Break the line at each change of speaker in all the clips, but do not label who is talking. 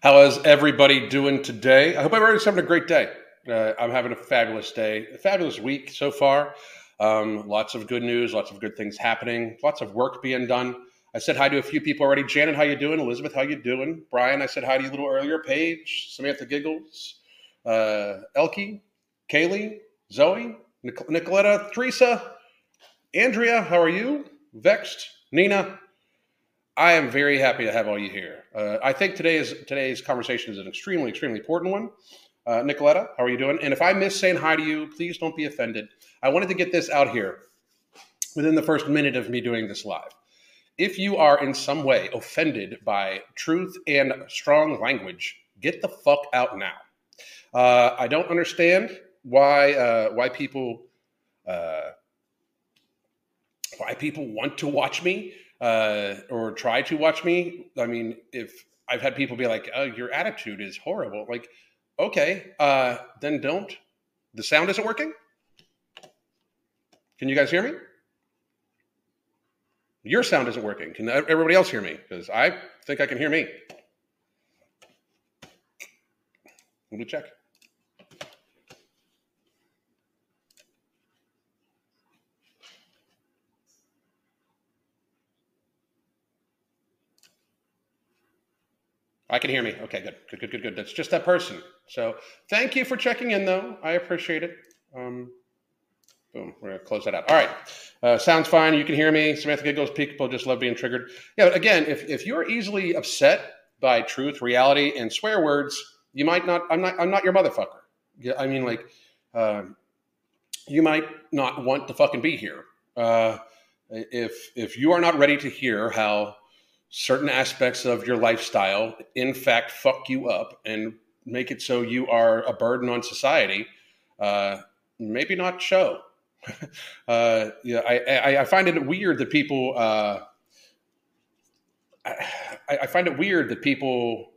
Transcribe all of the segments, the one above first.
How is everybody doing today? I hope everybody's having a great day. Uh, I'm having a fabulous day, a fabulous week so far. Um, lots of good news, lots of good things happening, lots of work being done. I said hi to a few people already. Janet, how you doing? Elizabeth, how you doing? Brian, I said hi to you a little earlier. Paige, Samantha Giggles, uh, Elkie, Kaylee, Zoe, Nic- Nicoletta, Teresa, Andrea, how are you? Vexed, Nina, I am very happy to have all you here. Uh, I think today's today's conversation is an extremely, extremely important one. Uh, Nicoletta, how are you doing? And if I miss saying hi to you, please don't be offended. I wanted to get this out here within the first minute of me doing this live. If you are in some way offended by truth and strong language, get the fuck out now. Uh, I don't understand why uh, why people uh, why people want to watch me uh, or try to watch me. I mean, if I've had people be like, "Oh, your attitude is horrible," like, okay, uh, then don't. The sound isn't working. Can you guys hear me? Your sound isn't working. Can everybody else hear me? Because I think I can hear me. Let me check. I can hear me. Okay, good, good, good, good, good. That's just that person. So thank you for checking in, though. I appreciate it. Um, boom. We're gonna close that out. All right. Uh, sounds fine. You can hear me. Samantha giggles. People just love being triggered. Yeah. But again, if if you're easily upset by truth, reality, and swear words, you might not. I'm not. I'm not your motherfucker. I mean, like, um, you might not want to fucking be here. Uh, if if you are not ready to hear how certain aspects of your lifestyle in fact fuck you up and make it so you are a burden on society uh, maybe not show. Uh, yeah, I, I, I, find it weird that people uh, I, I, find it weird that people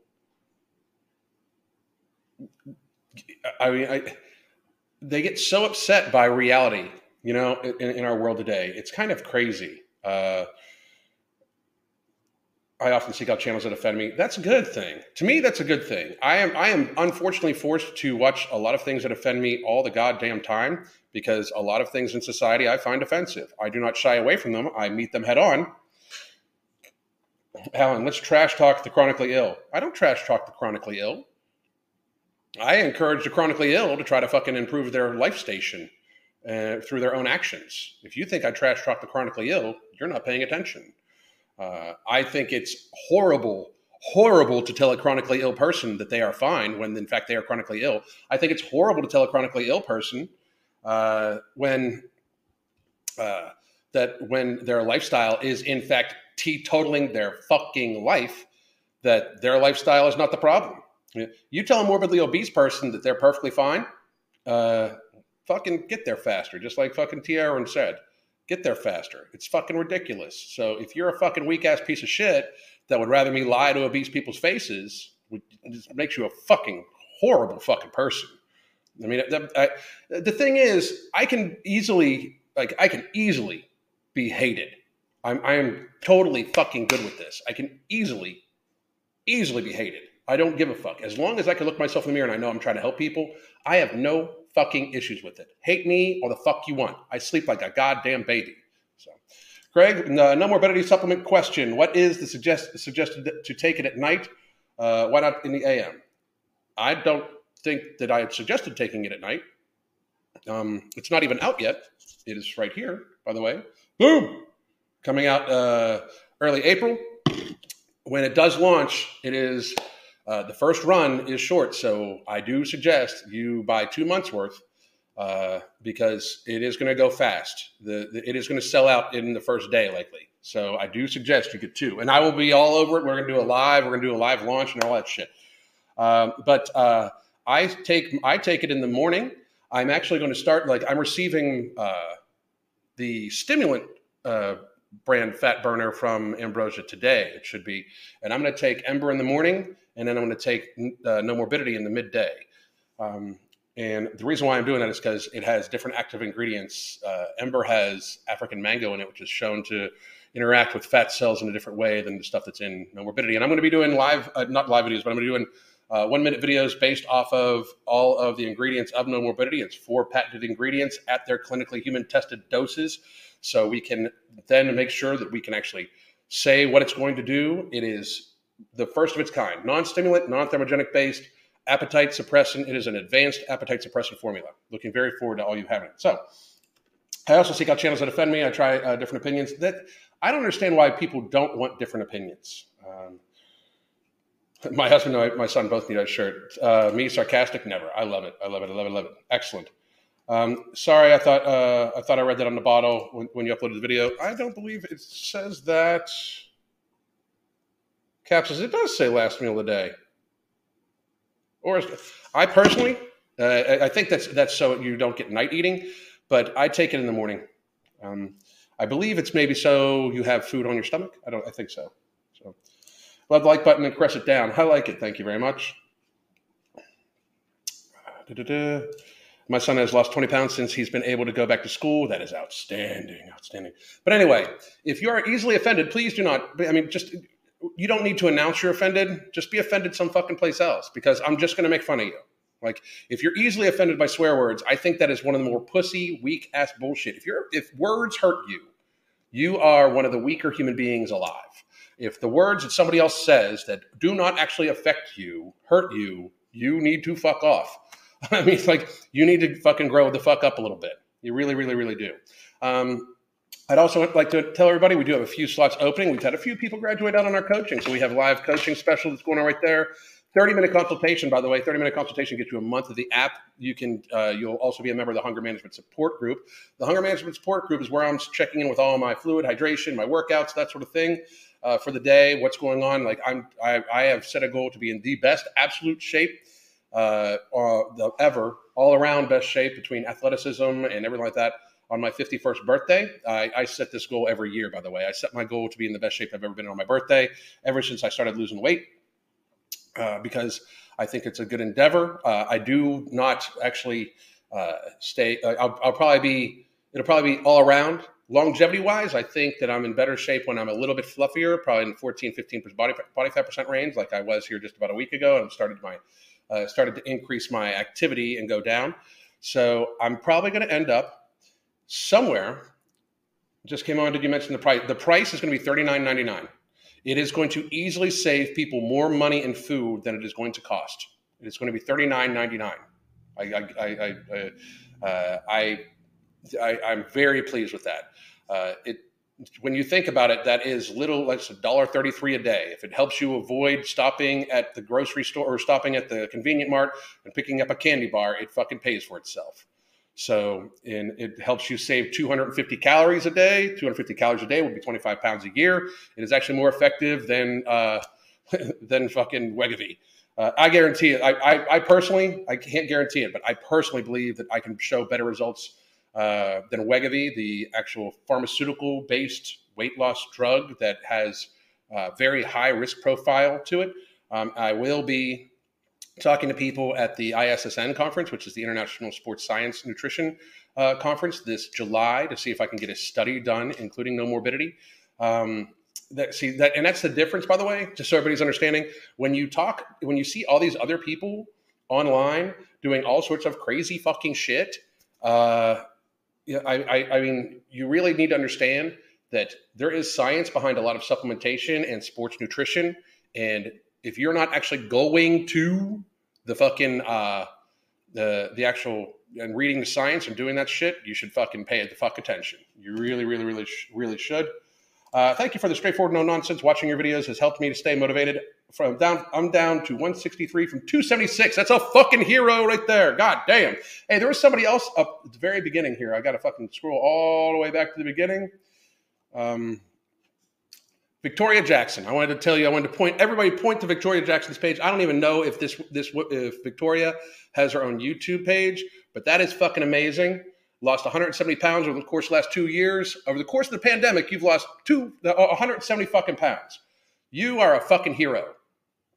I mean I, they get so upset by reality you know in, in our world today. It's kind of crazy. Uh, I often seek out channels that offend me. That's a good thing. To me, that's a good thing. I am I am unfortunately forced to watch a lot of things that offend me all the goddamn time because a lot of things in society I find offensive. I do not shy away from them. I meet them head on. Alan, let's trash talk the chronically ill. I don't trash talk the chronically ill. I encourage the chronically ill to try to fucking improve their life station uh, through their own actions. If you think I trash talk the chronically ill, you're not paying attention. Uh, I think it's horrible, horrible to tell a chronically ill person that they are fine when in fact they are chronically ill. I think it's horrible to tell a chronically ill person uh, when uh, that when their lifestyle is in fact teetotaling their fucking life, that their lifestyle is not the problem. You tell a morbidly obese person that they're perfectly fine, uh, fucking get there faster, just like fucking T. Said get there faster. It's fucking ridiculous. So if you're a fucking weak ass piece of shit that would rather me lie to obese people's faces, it just makes you a fucking horrible fucking person. I mean, I, the thing is, I can easily, like, I can easily be hated. I'm, I am totally fucking good with this. I can easily, easily be hated. I don't give a fuck. As long as I can look myself in the mirror and I know I'm trying to help people, I have no fucking issues with it. Hate me or the fuck you want. I sleep like a goddamn baby. So, Greg, no, no morbidity supplement question. What is the suggest, suggested to take it at night? Uh, why not in the AM? I don't think that I had suggested taking it at night. Um, it's not even out yet. It is right here, by the way. Boom! Coming out uh, early April. When it does launch, it is uh, the first run is short, so I do suggest you buy two months worth uh, because it is going to go fast. The, the, it is going to sell out in the first day, likely. So I do suggest you get two, and I will be all over it. We're going to do a live. We're going to do a live launch and all that shit. Um, but uh, I take I take it in the morning. I'm actually going to start like I'm receiving uh, the stimulant uh, brand fat burner from Ambrosia today. It should be, and I'm going to take Ember in the morning and then I'm going to take uh, no morbidity in the midday. Um, and the reason why I'm doing that is because it has different active ingredients. Uh, Ember has African mango in it, which is shown to interact with fat cells in a different way than the stuff that's in no morbidity. And I'm going to be doing live, uh, not live videos, but I'm going to be doing uh, one minute videos based off of all of the ingredients of no morbidity. It's four patented ingredients at their clinically human tested doses. So we can then make sure that we can actually say what it's going to do. It is the first of its kind, non stimulant, non thermogenic based, appetite suppressant. It is an advanced appetite suppressant formula. Looking very forward to all you having it. So, I also seek out channels that offend me. I try uh, different opinions. That I don't understand why people don't want different opinions. Um, my husband and my son both need a shirt. Uh, me sarcastic, never. I love it. I love it. I love it. I love it. Excellent. Um, sorry, I thought uh, I thought I read that on the bottle when, when, you uploaded the video. I don't believe it says that. Capsules. It does say last meal of the day. Or I personally, uh, I think that's that's so you don't get night eating, but I take it in the morning. Um, I believe it's maybe so you have food on your stomach. I don't. I think so. So, love the like button and press it down. I like it. Thank you very much. Da-da-da. My son has lost 20 pounds since he's been able to go back to school. That is outstanding, outstanding. But anyway, if you are easily offended, please do not. I mean, just you don't need to announce you're offended. Just be offended some fucking place else because I'm just going to make fun of you. Like if you're easily offended by swear words, I think that is one of the more pussy, weak ass bullshit. If you're if words hurt you, you are one of the weaker human beings alive. If the words that somebody else says that do not actually affect you hurt you, you need to fuck off. I mean, it's like you need to fucking grow the fuck up a little bit. You really, really, really do. Um, I'd also like to tell everybody we do have a few slots opening. We've had a few people graduate out on our coaching, so we have live coaching special that's going on right there. 30 minute consultation, by the way, 30 minute consultation gets you a month of the app. You can, uh, you'll also be a member of the Hunger Management Support Group. The Hunger Management Support Group is where I'm checking in with all my fluid, hydration, my workouts, that sort of thing uh, for the day, what's going on. Like I'm, I, I have set a goal to be in the best absolute shape uh, the ever, all around best shape between athleticism and everything like that. On my 51st birthday, I, I, set this goal every year, by the way. I set my goal to be in the best shape I've ever been on my birthday ever since I started losing weight uh, because I think it's a good endeavor. Uh, I do not actually uh, stay, uh, I'll, I'll probably be, it'll probably be all around longevity wise, I think that I'm in better shape when I'm a little bit fluffier, probably in 14, 15 body, body fat percent range, like I was here just about a week ago and started my uh, started to increase my activity and go down. So I'm probably going to end up somewhere. Just came on. Did you mention the price? The price is going to be thirty nine ninety nine. It is going to easily save people more money in food than it is going to cost. It is going to be thirty nine ninety nine. I I I I, uh, I, I am very pleased with that. Uh, it when you think about it, that is little. That's a dollar thirty-three a day. If it helps you avoid stopping at the grocery store or stopping at the convenient mart and picking up a candy bar, it fucking pays for itself. So, and it helps you save 250 calories a day. 250 calories a day would be 25 pounds a year. It is actually more effective than uh, than fucking Wegovy. Uh, I guarantee it. I, I, I personally, I can't guarantee it, but I personally believe that I can show better results uh, than Wegovy, the actual pharmaceutical based weight loss drug that has a very high risk profile to it. Um, I will be talking to people at the ISSN conference, which is the International Sports Science Nutrition uh, Conference, this July to see if I can get a study done, including no morbidity. Um, that see that, and that's the difference, by the way, just so everybody's understanding. When you talk, when you see all these other people online doing all sorts of crazy fucking shit, uh, I, I, I mean, you really need to understand that there is science behind a lot of supplementation and sports nutrition. And if you're not actually going to the fucking uh, the the actual and reading the science and doing that shit, you should fucking pay it the fuck attention. You really, really, really, really should. Uh, thank you for the straightforward, no nonsense. Watching your videos has helped me to stay motivated from down I'm down to 163 from 276. That's a fucking hero right there. God damn. Hey, there was somebody else up at the very beginning here. I got to fucking scroll all the way back to the beginning. Um, Victoria Jackson. I wanted to tell you. I wanted to point everybody point to Victoria Jackson's page. I don't even know if this this if Victoria has her own YouTube page, but that is fucking amazing. Lost 170 pounds over the course of the last two years. Over the course of the pandemic, you've lost two uh, 170 fucking pounds. You are a fucking hero.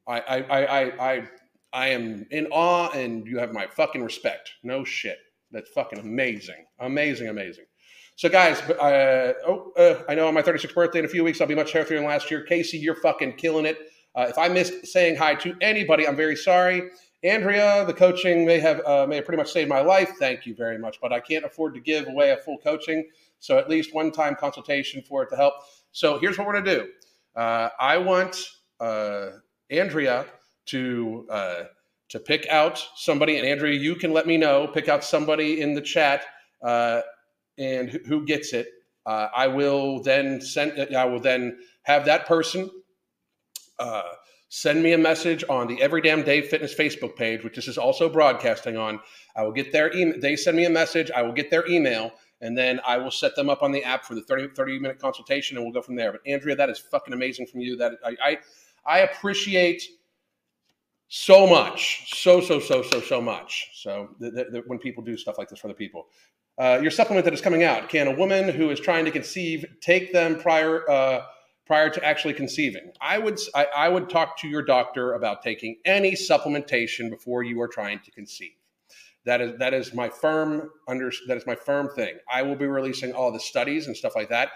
I, I, I, I, I am in awe, and you have my fucking respect. No shit. That's fucking amazing, amazing, amazing. So, guys, uh, oh, uh, I know on my 36th birthday in a few weeks, I'll be much healthier than last year. Casey, you're fucking killing it. Uh, if I missed saying hi to anybody, I'm very sorry. Andrea, the coaching may have uh, may have pretty much saved my life. Thank you very much, but I can't afford to give away a full coaching, so at least one time consultation for it to help. So here's what we're gonna do. Uh, I want uh, Andrea to to pick out somebody, and Andrea, you can let me know. Pick out somebody in the chat and who gets it. Uh, I will then send. I will then have that person uh, send me a message on the Every Damn Day Fitness Facebook page, which this is also broadcasting on. I will get their email. They send me a message. I will get their email, and then I will set them up on the app for the 30, 30 minute consultation, and we'll go from there. But Andrea, that is fucking amazing from you. That I I, I appreciate so much, so so so so so much. So the, the, when people do stuff like this for the people, uh, your supplement that is coming out. Can a woman who is trying to conceive take them prior uh, prior to actually conceiving? I would I, I, would talk to your doctor about taking any supplementation before you are trying to conceive. That is that is my firm under that is my firm thing. I will be releasing all the studies and stuff like that.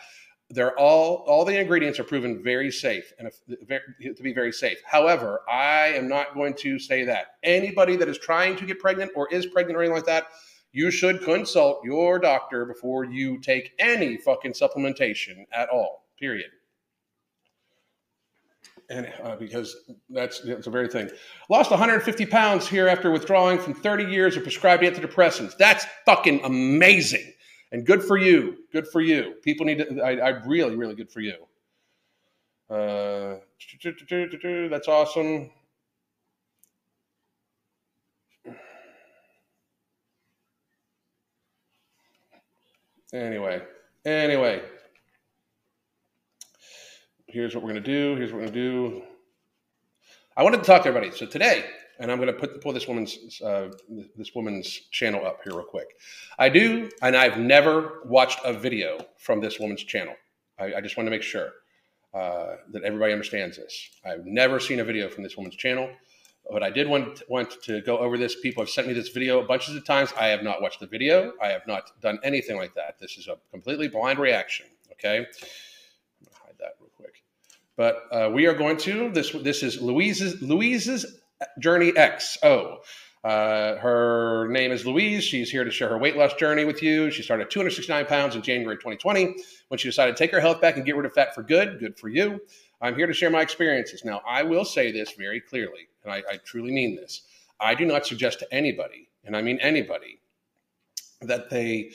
They're all all the ingredients are proven very safe and if, to be very safe. However, I am not going to say that anybody that is trying to get pregnant or is pregnant or anything like that you should consult your doctor before you take any fucking supplementation at all. Period. And uh, because that's that's a very thing. Lost 150 pounds here after withdrawing from 30 years of prescribed antidepressants. That's fucking amazing, and good for you. Good for you. People need to. I, I really, really good for you. Uh, that's awesome. Anyway, anyway, here's what we're to do. Here's what we're to do. I wanted to talk to everybody. So today, and I'm to put pull this woman's uh, this woman's channel up here real quick. I do, and I've never watched a video from this woman's channel. I, I just want to make sure uh, that everybody understands this. I've never seen a video from this woman's channel. But I did want want to go over this. People have sent me this video a bunch of times. I have not watched the video. I have not done anything like that. This is a completely blind reaction. Okay, hide that real quick. But uh, we are going to this. This is Louise's Louise's Journey X. Oh, uh, her name is Louise. She's here to share her weight loss journey with you. She started 269 pounds in January 2020 when she decided to take her health back and get rid of fat for good. Good for you. I'm here to share my experiences. Now, I will say this very clearly and I, I truly mean this, I do not suggest to anybody, and I mean anybody, that they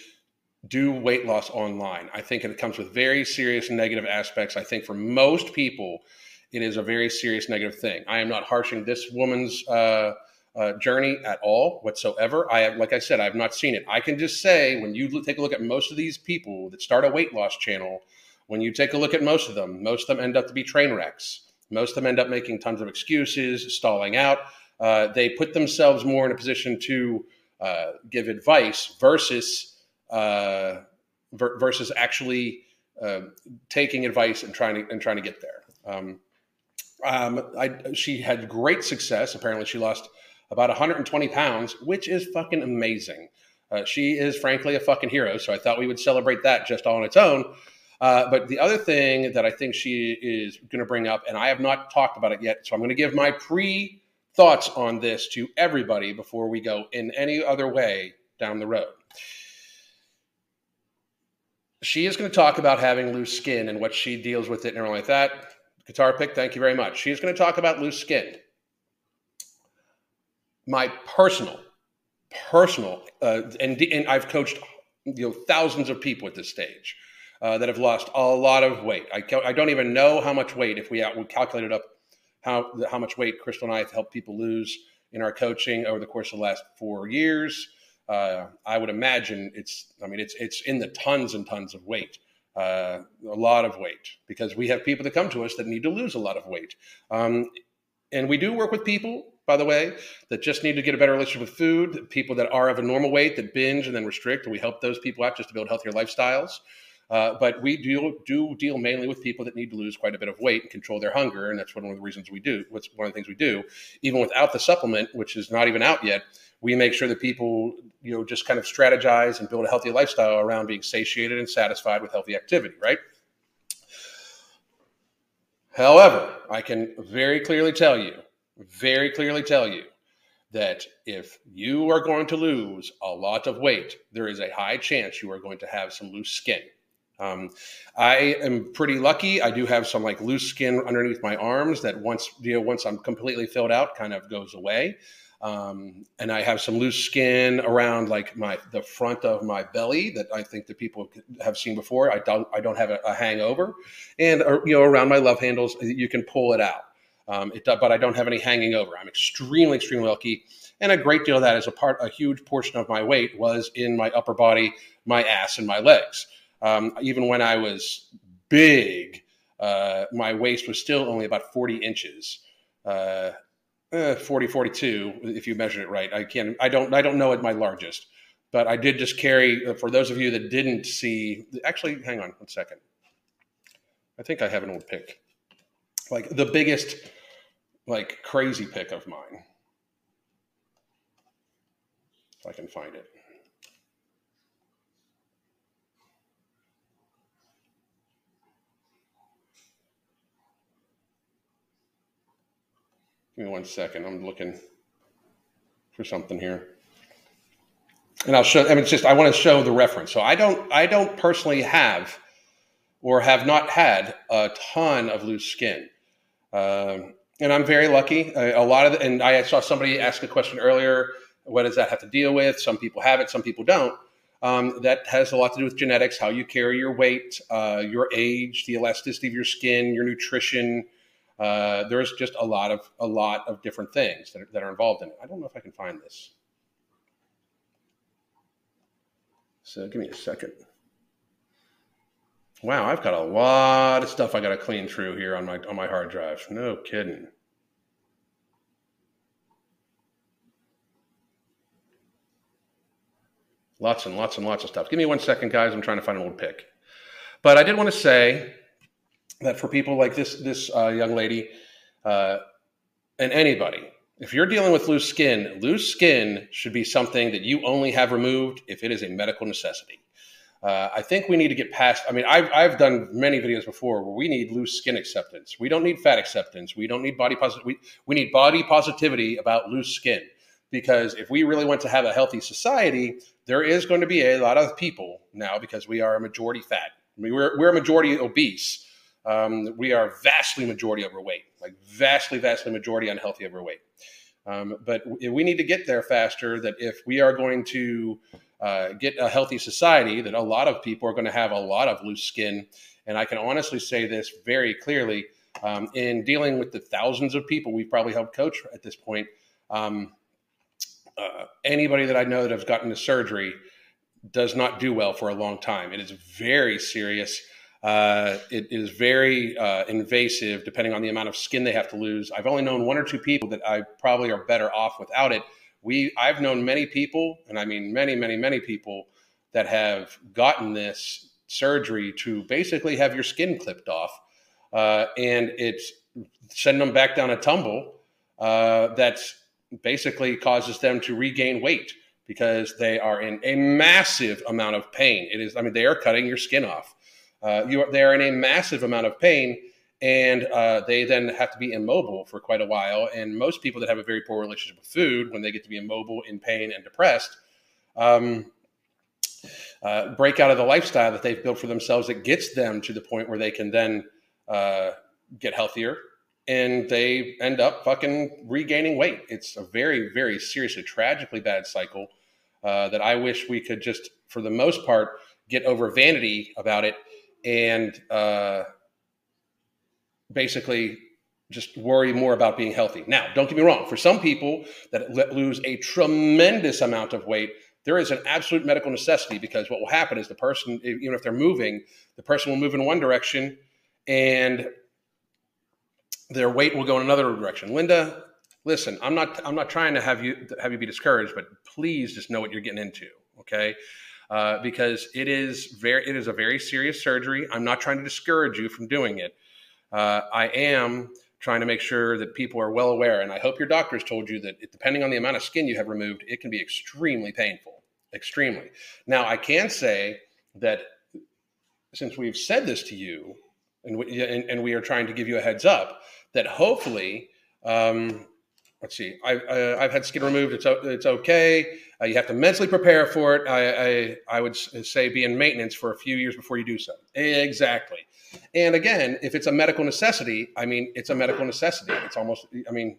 do weight loss online. I think it comes with very serious negative aspects. I think for most people, it is a very serious negative thing. I am not harshing this woman's uh, uh, journey at all whatsoever. I have, like I said, I have not seen it. I can just say when you take a look at most of these people that start a weight loss channel, when you take a look at most of them, most of them end up to be train wrecks. Most of them end up making tons of excuses, stalling out. Uh, they put themselves more in a position to uh, give advice versus uh, ver- versus actually uh, taking advice and trying to and trying to get there. Um, um, I, she had great success. Apparently, she lost about 120 pounds, which is fucking amazing. Uh, she is frankly a fucking hero. So I thought we would celebrate that just on its own. Uh, but the other thing that I think she is going to bring up, and I have not talked about it yet, so I'm going to give my pre thoughts on this to everybody before we go in any other way down the road. She is going to talk about having loose skin and what she deals with it and everything like that. Guitar pick, thank you very much. She is going to talk about loose skin. My personal, personal, uh, and, and I've coached you know thousands of people at this stage uh, that have lost a lot of weight. I, I don't even know how much weight, if we, we calculated up how, how much weight Crystal and I have helped people lose in our coaching over the course of the last four years. Uh, I would imagine it's, I mean, it's, it's in the tons and tons of weight. Uh, a lot of weight because we have people that come to us that need to lose a lot of weight. Um, and we do work with people, by the way, that just need to get a better relationship with food, people that are of a normal weight that binge and then restrict, and we help those people out just to build healthier lifestyles. Uh, but we do do deal mainly with people that need to lose quite a bit of weight and control their hunger, and that's one of the reasons we do. What's one of the things we do, even without the supplement, which is not even out yet. We make sure that people, you know, just kind of strategize and build a healthy lifestyle around being satiated and satisfied with healthy activity, right? However, I can very clearly tell you, very clearly tell you that if you are going to lose a lot of weight, there is a high chance you are going to have some loose skin. Um, I am pretty lucky. I do have some like loose skin underneath my arms that once you know once I'm completely filled out, kind of goes away. Um, and I have some loose skin around like my the front of my belly that I think that people have seen before. I don't I don't have a, a hangover, and uh, you know around my love handles you can pull it out. Um, it, but I don't have any hanging over. I'm extremely extremely lucky, and a great deal of that is a part a huge portion of my weight was in my upper body, my ass, and my legs. Um, even when I was big, uh, my waist was still only about 40 inches. Uh, eh, 40, 42, if you measured it right. I can't, I don't, I don't know at my largest, but I did just carry, uh, for those of you that didn't see, actually, hang on one second. I think I have an old pic. Like the biggest, like crazy pic of mine. If I can find it. Give me one second. I'm looking for something here. And I'll show I mean it's just I want to show the reference. So I don't I don't personally have or have not had a ton of loose skin. Um, and I'm very lucky. A, a lot of the, and I saw somebody ask a question earlier, what does that have to deal with? Some people have it, some people don't. Um, that has a lot to do with genetics, how you carry your weight, uh, your age, the elasticity of your skin, your nutrition, uh, there's just a lot of a lot of different things that are, that are involved in it. I don't know if I can find this. So give me a second. Wow, I've got a lot of stuff I got to clean through here on my on my hard drive. No kidding. Lots and lots and lots of stuff. Give me one second, guys. I'm trying to find an old pic. But I did want to say that for people like this this uh, young lady uh, and anybody, if you're dealing with loose skin, loose skin should be something that you only have removed if it is a medical necessity. Uh, I think we need to get past. I mean, I've, I've done many videos before where we need loose skin acceptance. We don't need fat acceptance. We don't need body positive. We, we need body positivity about loose skin because if we really want to have a healthy society, there is going to be a lot of people now because we are a majority fat. I mean, we're, we're a majority obese um, we are vastly majority overweight, like vastly, vastly majority unhealthy overweight. Um, but we need to get there faster. That if we are going to uh, get a healthy society, that a lot of people are going to have a lot of loose skin. And I can honestly say this very clearly um, in dealing with the thousands of people we've probably helped coach at this point. Um, uh, anybody that I know that has gotten the surgery does not do well for a long time. It is very serious. Uh, it is very uh, invasive depending on the amount of skin they have to lose. I've only known one or two people that I probably are better off without it. We, I've known many people, and I mean many, many, many people that have gotten this surgery to basically have your skin clipped off, uh, and it's sending them back down a tumble uh, that basically causes them to regain weight because they are in a massive amount of pain. It is, I mean, they are cutting your skin off. Uh, you are, they are in a massive amount of pain, and uh, they then have to be immobile for quite a while. And most people that have a very poor relationship with food, when they get to be immobile, in pain, and depressed, um, uh, break out of the lifestyle that they've built for themselves that gets them to the point where they can then uh, get healthier and they end up fucking regaining weight. It's a very, very seriously, tragically bad cycle uh, that I wish we could just, for the most part, get over vanity about it and uh, basically just worry more about being healthy. Now, don't get me wrong. For some people that lose a tremendous amount of weight, there is an absolute medical necessity because what will happen is the person, even if they're moving, the person will move in one direction and their weight will go in another direction. Linda, listen, I'm not I'm not trying to have you have you be discouraged, but please just know what you're getting into. Okay, uh, because it is very it is a very serious surgery. I'm not trying to discourage you from doing it. Uh, I am trying to make sure that people are well aware, and I hope your doctors told you that depending on the amount of skin you have removed, it can be extremely painful, extremely. Now, I can say that since we've said this to you, and we, and, and we are trying to give you a heads up, that hopefully. Um, let's see. I've, uh, I've had skin removed. It's it's okay. Uh, you have to mentally prepare for it. I, I, I would say be in maintenance for a few years before you do so. Exactly. And again, if it's a medical necessity, I mean, it's a medical necessity. It's almost. I mean,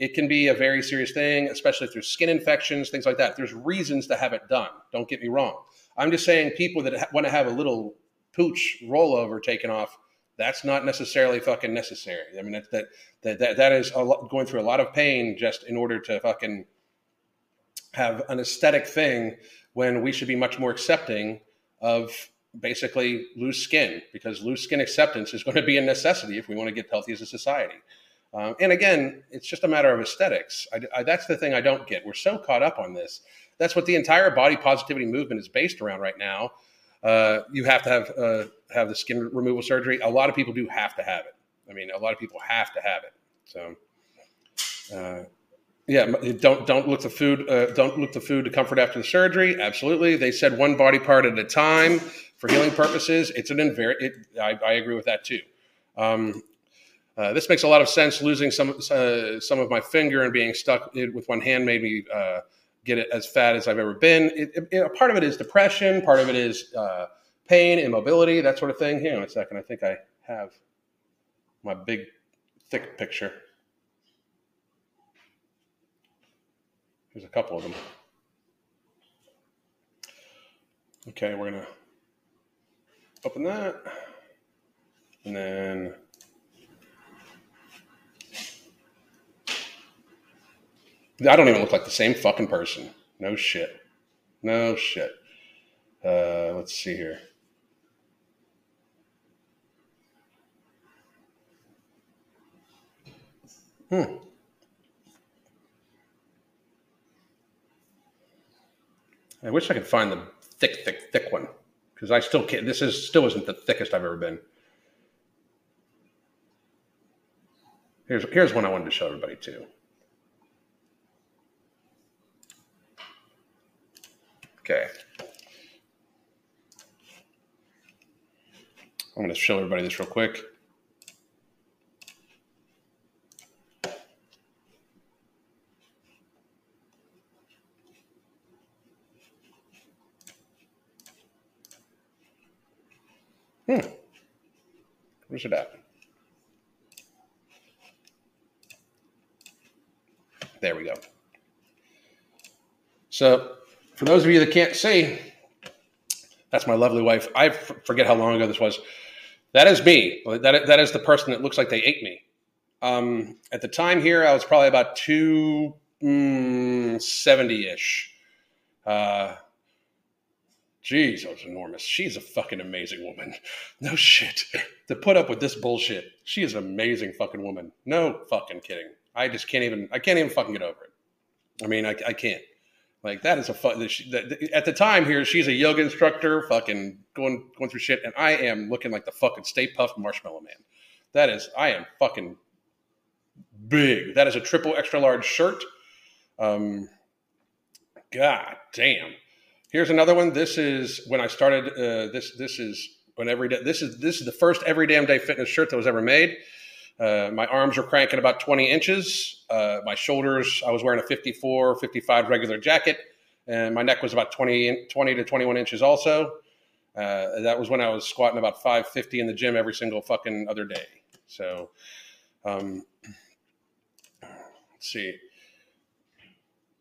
it can be a very serious thing, especially through skin infections, things like that. There's reasons to have it done. Don't get me wrong. I'm just saying people that ha- want to have a little pooch rollover taken off that's not necessarily fucking necessary. I mean, that that that that, is lot, going through a lot of pain just in order to fucking have an aesthetic thing when we should be much more accepting of basically loose skin because loose skin acceptance is going to be a necessity if we want to get healthy as a society. Um, and again, it's just a matter of aesthetics. I, I, that's the thing I don't get. We're so caught up on this. That's what the entire body positivity movement is based around right now uh, you have to have uh, have the skin removal surgery. A lot of people do have to have it. I mean, a lot of people have to have it. So, uh, yeah, don't don't look the food uh, don't look the food to comfort after the surgery. Absolutely, they said one body part at a time for healing purposes. It's an invari- it, I, I agree with that too. Um, uh, this makes a lot of sense. Losing some uh, some of my finger and being stuck with one hand made me uh, get it as fat as I've ever been. It, it, part of it is depression, part of it is uh, pain, immobility, that sort of thing. Hang on a second. I think I have my big, thick picture. There's a couple of them. Okay, we're going to open that. And then I don't even look like the same fucking person. No shit. No shit. Uh, let's see here. Hmm. I wish I could find the thick, thick, thick one because I still can't. This is still isn't the thickest I've ever been. Here's here's one I wanted to show everybody too. Okay. I'm going to show everybody this real quick. Hmm. Where's it at? There we go. So for those of you that can't see, that's my lovely wife. I f- forget how long ago this was. That is me. That, that is the person that looks like they ate me. Um, at the time here, I was probably about 270 mm, ish. Uh, Jeez, I was enormous. She's a fucking amazing woman. No shit. to put up with this bullshit, she is an amazing fucking woman. No fucking kidding. I just can't even. I can't even fucking get over it. I mean, I, I can't. Like that is a fun. At the time here, she's a yoga instructor, fucking going going through shit, and I am looking like the fucking Stay Puft Marshmallow Man. That is, I am fucking big. That is a triple extra large shirt. Um, God damn. Here's another one. This is when I started. Uh, this this is when every day. This is this is the first every damn day fitness shirt that was ever made. Uh, my arms were cranking about 20 inches. Uh, my shoulders, I was wearing a 54, 55 regular jacket, and my neck was about 20, 20 to 21 inches also. Uh, that was when I was squatting about 550 in the gym every single fucking other day. So, um, let's see.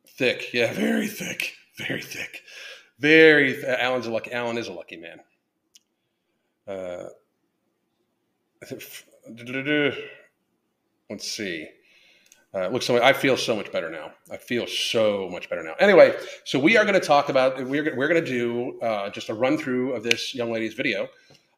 Thick, yeah, very thick, very thick, very. Th- Alan's a lucky. Alan is a lucky man. Let's see. Uh, looks so. I feel so much better now. I feel so much better now. Anyway, so we are going to talk about. We're we're going to do uh, just a run through of this young lady's video,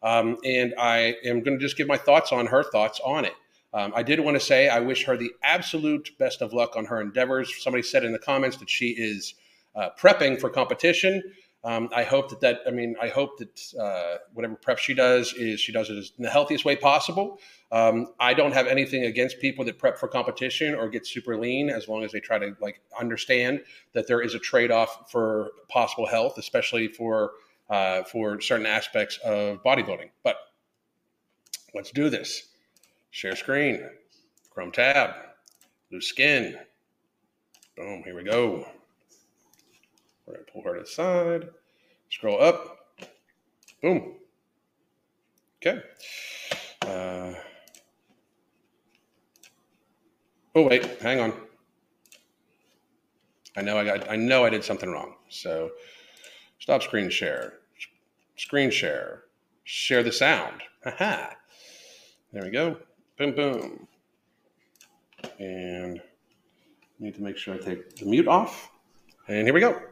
um, and I am going to just give my thoughts on her thoughts on it. Um, I did want to say I wish her the absolute best of luck on her endeavors. Somebody said in the comments that she is uh, prepping for competition. Um, I hope that that I mean I hope that uh, whatever prep she does is she does it in the healthiest way possible. Um, I don't have anything against people that prep for competition or get super lean as long as they try to like understand that there is a trade off for possible health, especially for uh, for certain aspects of bodybuilding. But let's do this. Share screen, Chrome tab, loose skin. Boom, here we go. We're going to pull her to the side, scroll up. Boom. Okay. Uh, oh, wait, hang on. I know I got, I know I did something wrong. So stop screen share, screen share, share the sound. Aha. There we go. Boom, boom. And need to make sure I take the mute off. And here we go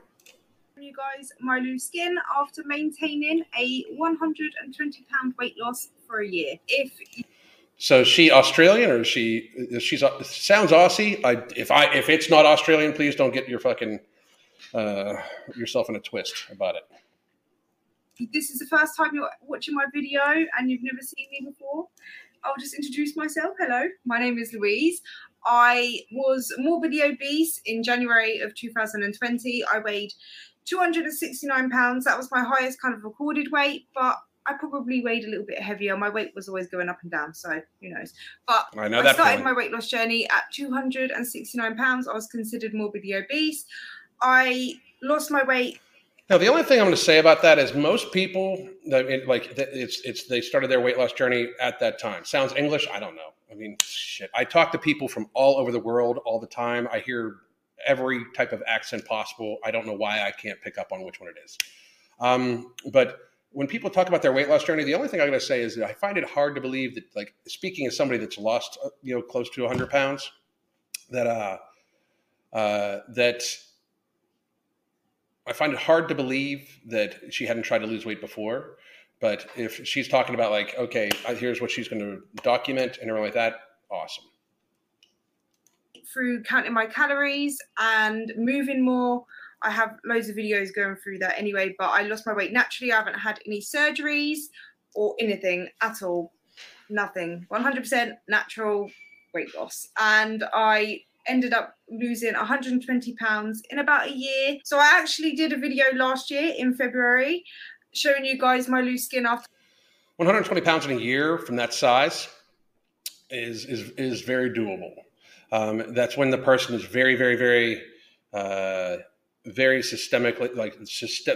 you guys my loose skin after maintaining a 120 pound weight loss for a year. If
so, she Australian or is she? She's sounds Aussie. I, if I if it's not Australian, please don't get your fucking uh, yourself in a twist about it.
This is the first time you're watching my video and you've never seen me before. I'll just introduce myself. Hello, my name is Louise. I was morbidly obese in January of 2020. I weighed 269 pounds. That was my highest kind of recorded weight, but I probably weighed a little bit heavier. My weight was always going up and down, so who knows? But I, know I started my weight loss journey at 269 pounds. I was considered morbidly obese. I lost my weight.
Now, the only thing I'm going to say about that is most people, like it's it's they started their weight loss journey at that time. Sounds English? I don't know. I mean, shit. I talk to people from all over the world all the time. I hear every type of accent possible. I don't know why I can't pick up on which one it is. Um, but when people talk about their weight loss journey, the only thing I'm going to say is that I find it hard to believe that, like, speaking as somebody that's lost, uh, you know, close to 100 pounds, that uh, uh, that I find it hard to believe that she hadn't tried to lose weight before. But if she's talking about like, okay, here's what she's going to document and everything like that, awesome
through counting my calories and moving more. I have loads of videos going through that anyway, but I lost my weight naturally. I haven't had any surgeries or anything at all. Nothing. 100% natural weight loss. And I ended up losing 120 pounds in about a year. So I actually did a video last year in February showing you guys my loose skin after
120 pounds in a year from that size is is is very doable. Um, that's when the person is very, very, very, uh, very systemically like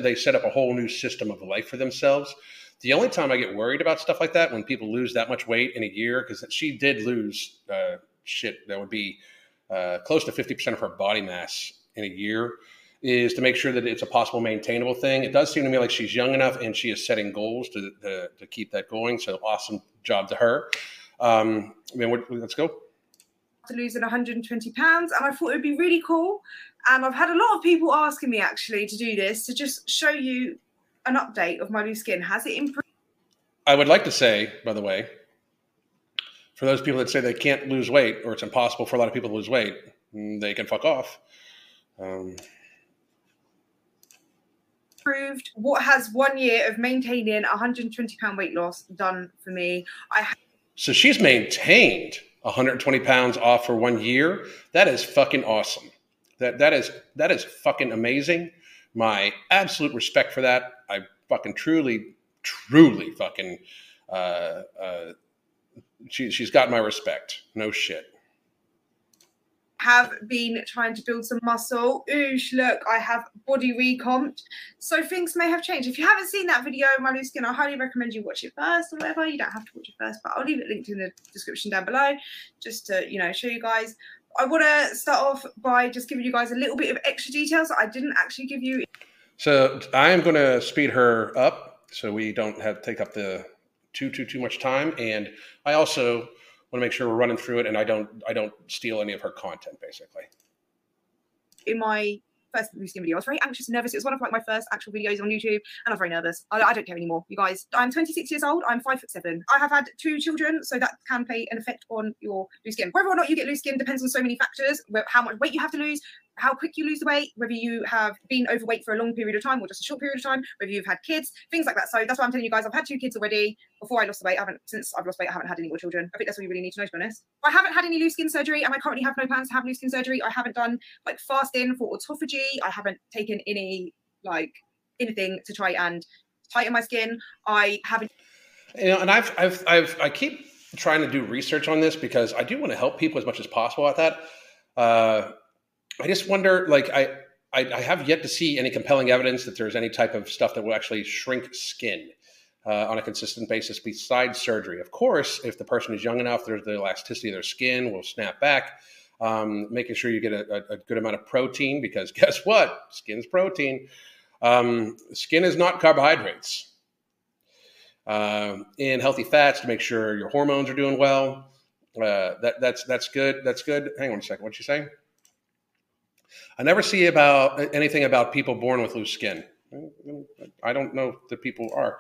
they set up a whole new system of life for themselves. The only time I get worried about stuff like that when people lose that much weight in a year, because she did lose uh, shit that would be uh, close to fifty percent of her body mass in a year, is to make sure that it's a possible maintainable thing. It does seem to me like she's young enough and she is setting goals to to, to keep that going. So awesome job to her. Um, I mean, let's go
after losing 120 pounds and I thought it would be really cool. And I've had a lot of people asking me actually to do this to just show you an update of my new skin. Has it improved?
I would like to say, by the way, for those people that say they can't lose weight or it's impossible for a lot of people to lose weight, mm, they can fuck off. Um,
improved. What has one year of maintaining 120 pound weight loss done for me? I.
So she's maintained 120 pounds off for one year. That is fucking awesome. That that is that is fucking amazing. My absolute respect for that. I fucking truly, truly fucking. Uh, uh, she she's got my respect. No shit
have been trying to build some muscle. Oosh, look, I have body recomped. So things may have changed. If you haven't seen that video, my loose skin, I highly recommend you watch it first or whatever. You don't have to watch it first, but I'll leave it linked in the description down below just to, you know, show you guys. I want to start off by just giving you guys a little bit of extra details I didn't actually give you.
So I am going to speed her up so we don't have take up the too too too much time and I also want to make sure we're running through it and I don't I don't steal any of her content basically.
In my first skin video, I was very anxious and nervous. It was one of like my first actual videos on YouTube, and I was very nervous. I, I don't care anymore, you guys. I'm 26 years old. I'm five foot seven. I have had two children, so that can play an effect on your loose skin. Whether or not you get loose skin depends on so many factors. How much weight you have to lose, how quick you lose the weight, whether you have been overweight for a long period of time or just a short period of time, whether you've had kids, things like that. So that's why I'm telling you guys. I've had two kids already. Before I lost the weight, I haven't since I've lost weight. I haven't had any more children. I think that's all you really need to know. To be honest, I haven't had any loose skin surgery, and I currently have no plans to have loose skin surgery. I haven't done like fasting for autophagy. I haven't taken any like anything to try and tighten my skin. I haven't.
You know, and I've, I've, I've, I keep trying to do research on this because I do want to help people as much as possible at that. Uh, I just wonder, like, I, I, I, have yet to see any compelling evidence that there's any type of stuff that will actually shrink skin uh, on a consistent basis besides surgery. Of course, if the person is young enough, there's the elasticity of their skin will snap back. Um, making sure you get a, a, good amount of protein because guess what? Skin's protein. Um, skin is not carbohydrates. Um, and healthy fats to make sure your hormones are doing well. Uh, that that's that's good. That's good. Hang on a second. What you saying? I never see about anything about people born with loose skin. I don't know that people are.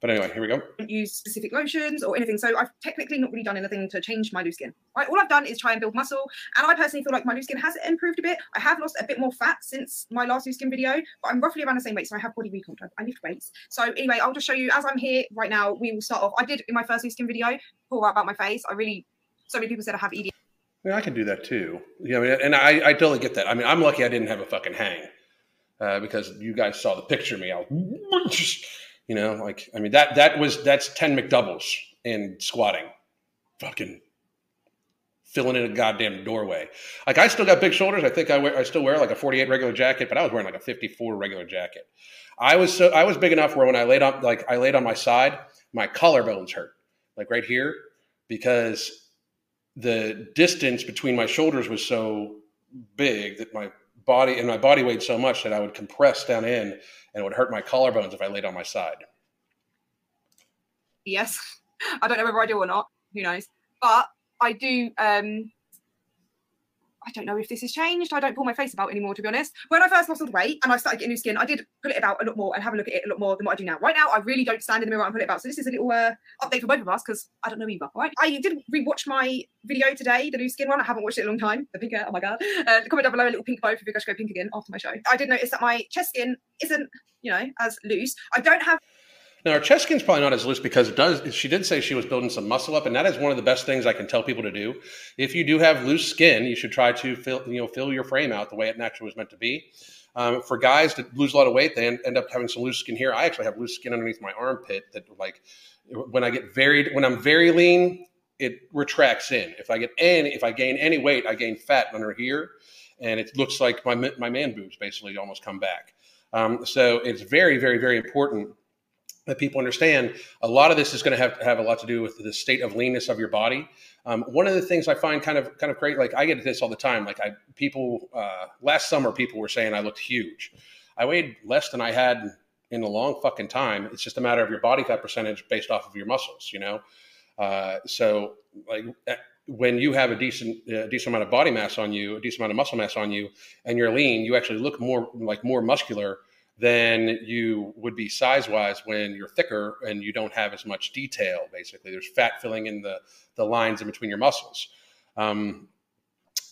But anyway, here we go.
Use specific lotions or anything. So I've technically not really done anything to change my loose skin. Right? All I've done is try and build muscle. And I personally feel like my loose skin has improved a bit. I have lost a bit more fat since my last loose skin video, but I'm roughly around the same weight. So I have body recon. I lift weights. So anyway, I'll just show you as I'm here right now. We will start off. I did in my first loose skin video pour about my face. I really, so many people said I have ED.
Yeah, I can do that too. Yeah, I mean, and I, I totally get that. I mean, I'm lucky I didn't have a fucking hang uh, because you guys saw the picture of me. I was you know, like I mean that that was that's ten McDoubles in squatting, fucking filling in a goddamn doorway. Like I still got big shoulders. I think I wear I still wear like a 48 regular jacket, but I was wearing like a 54 regular jacket. I was so I was big enough where when I laid on like I laid on my side, my collarbones hurt, like right here, because the distance between my shoulders was so big that my body and my body weighed so much that I would compress down in and it would hurt my collarbones if I laid on my side.
Yes. I don't know whether I do or not. Who knows? But I do um I don't know if this has changed. I don't pull my face about anymore, to be honest. When I first lost all the weight and I started getting new skin, I did pull it about a lot more and have a look at it a lot more than what I do now. Right now, I really don't stand in the mirror and pull it about. So this is a little uh, update for both of us because I don't know either. Right? I did rewatch my video today, the new skin one. I haven't watched it in a long time. The pink hair, oh my god. Uh, comment down below a little pink bow if you guys go pink again after my show. I did notice that my chest skin isn't, you know, as loose. I don't have
now, her chest skin's probably not as loose because it does. She did say she was building some muscle up, and that is one of the best things I can tell people to do. If you do have loose skin, you should try to fill, you know, fill your frame out the way it naturally was meant to be. Um, for guys that lose a lot of weight, they end, end up having some loose skin here. I actually have loose skin underneath my armpit that, like, when I get very, when I'm very lean, it retracts in. If I get any, if I gain any weight, I gain fat under here, and it looks like my my man boobs basically almost come back. Um, so it's very, very, very important that people understand a lot of this is going to have have a lot to do with the state of leanness of your body. Um, one of the things i find kind of kind of great like i get this all the time like i people uh, last summer people were saying i looked huge. I weighed less than i had in a long fucking time. It's just a matter of your body fat percentage based off of your muscles you know? Uh, so like eh, when you have a decent uh, decent amount of body mass on you a decent amount of muscle mass on you and you're lean you actually look more like more muscular than you would be size wise when you're thicker and you don't have as much detail. Basically, there's fat filling in the the lines in between your muscles, um,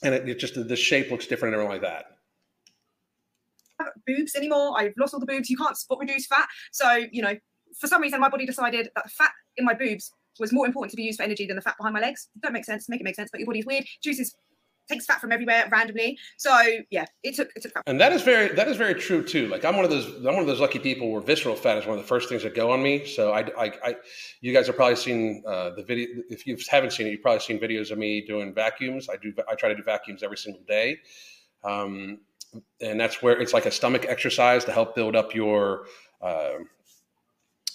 and it, it, just the shape looks different and everything like that.
Boobs anymore? I've lost all the boobs. You can't spot reduce fat, so you know for some reason my body decided that the fat in my boobs was more important to be used for energy than the fat behind my legs. Don't make sense. Make it make sense. But your body's weird. Juices takes fat from everywhere randomly. So yeah, it took it took fat.
And that is very that is very true too. Like I'm one of those I'm one of those lucky people where visceral fat is one of the first things that go on me. So I I, I you guys have probably seen uh, the video. If you haven't seen it, you've probably seen videos of me doing vacuums. I do I try to do vacuums every single day. Um, and that's where it's like a stomach exercise to help build up your uh,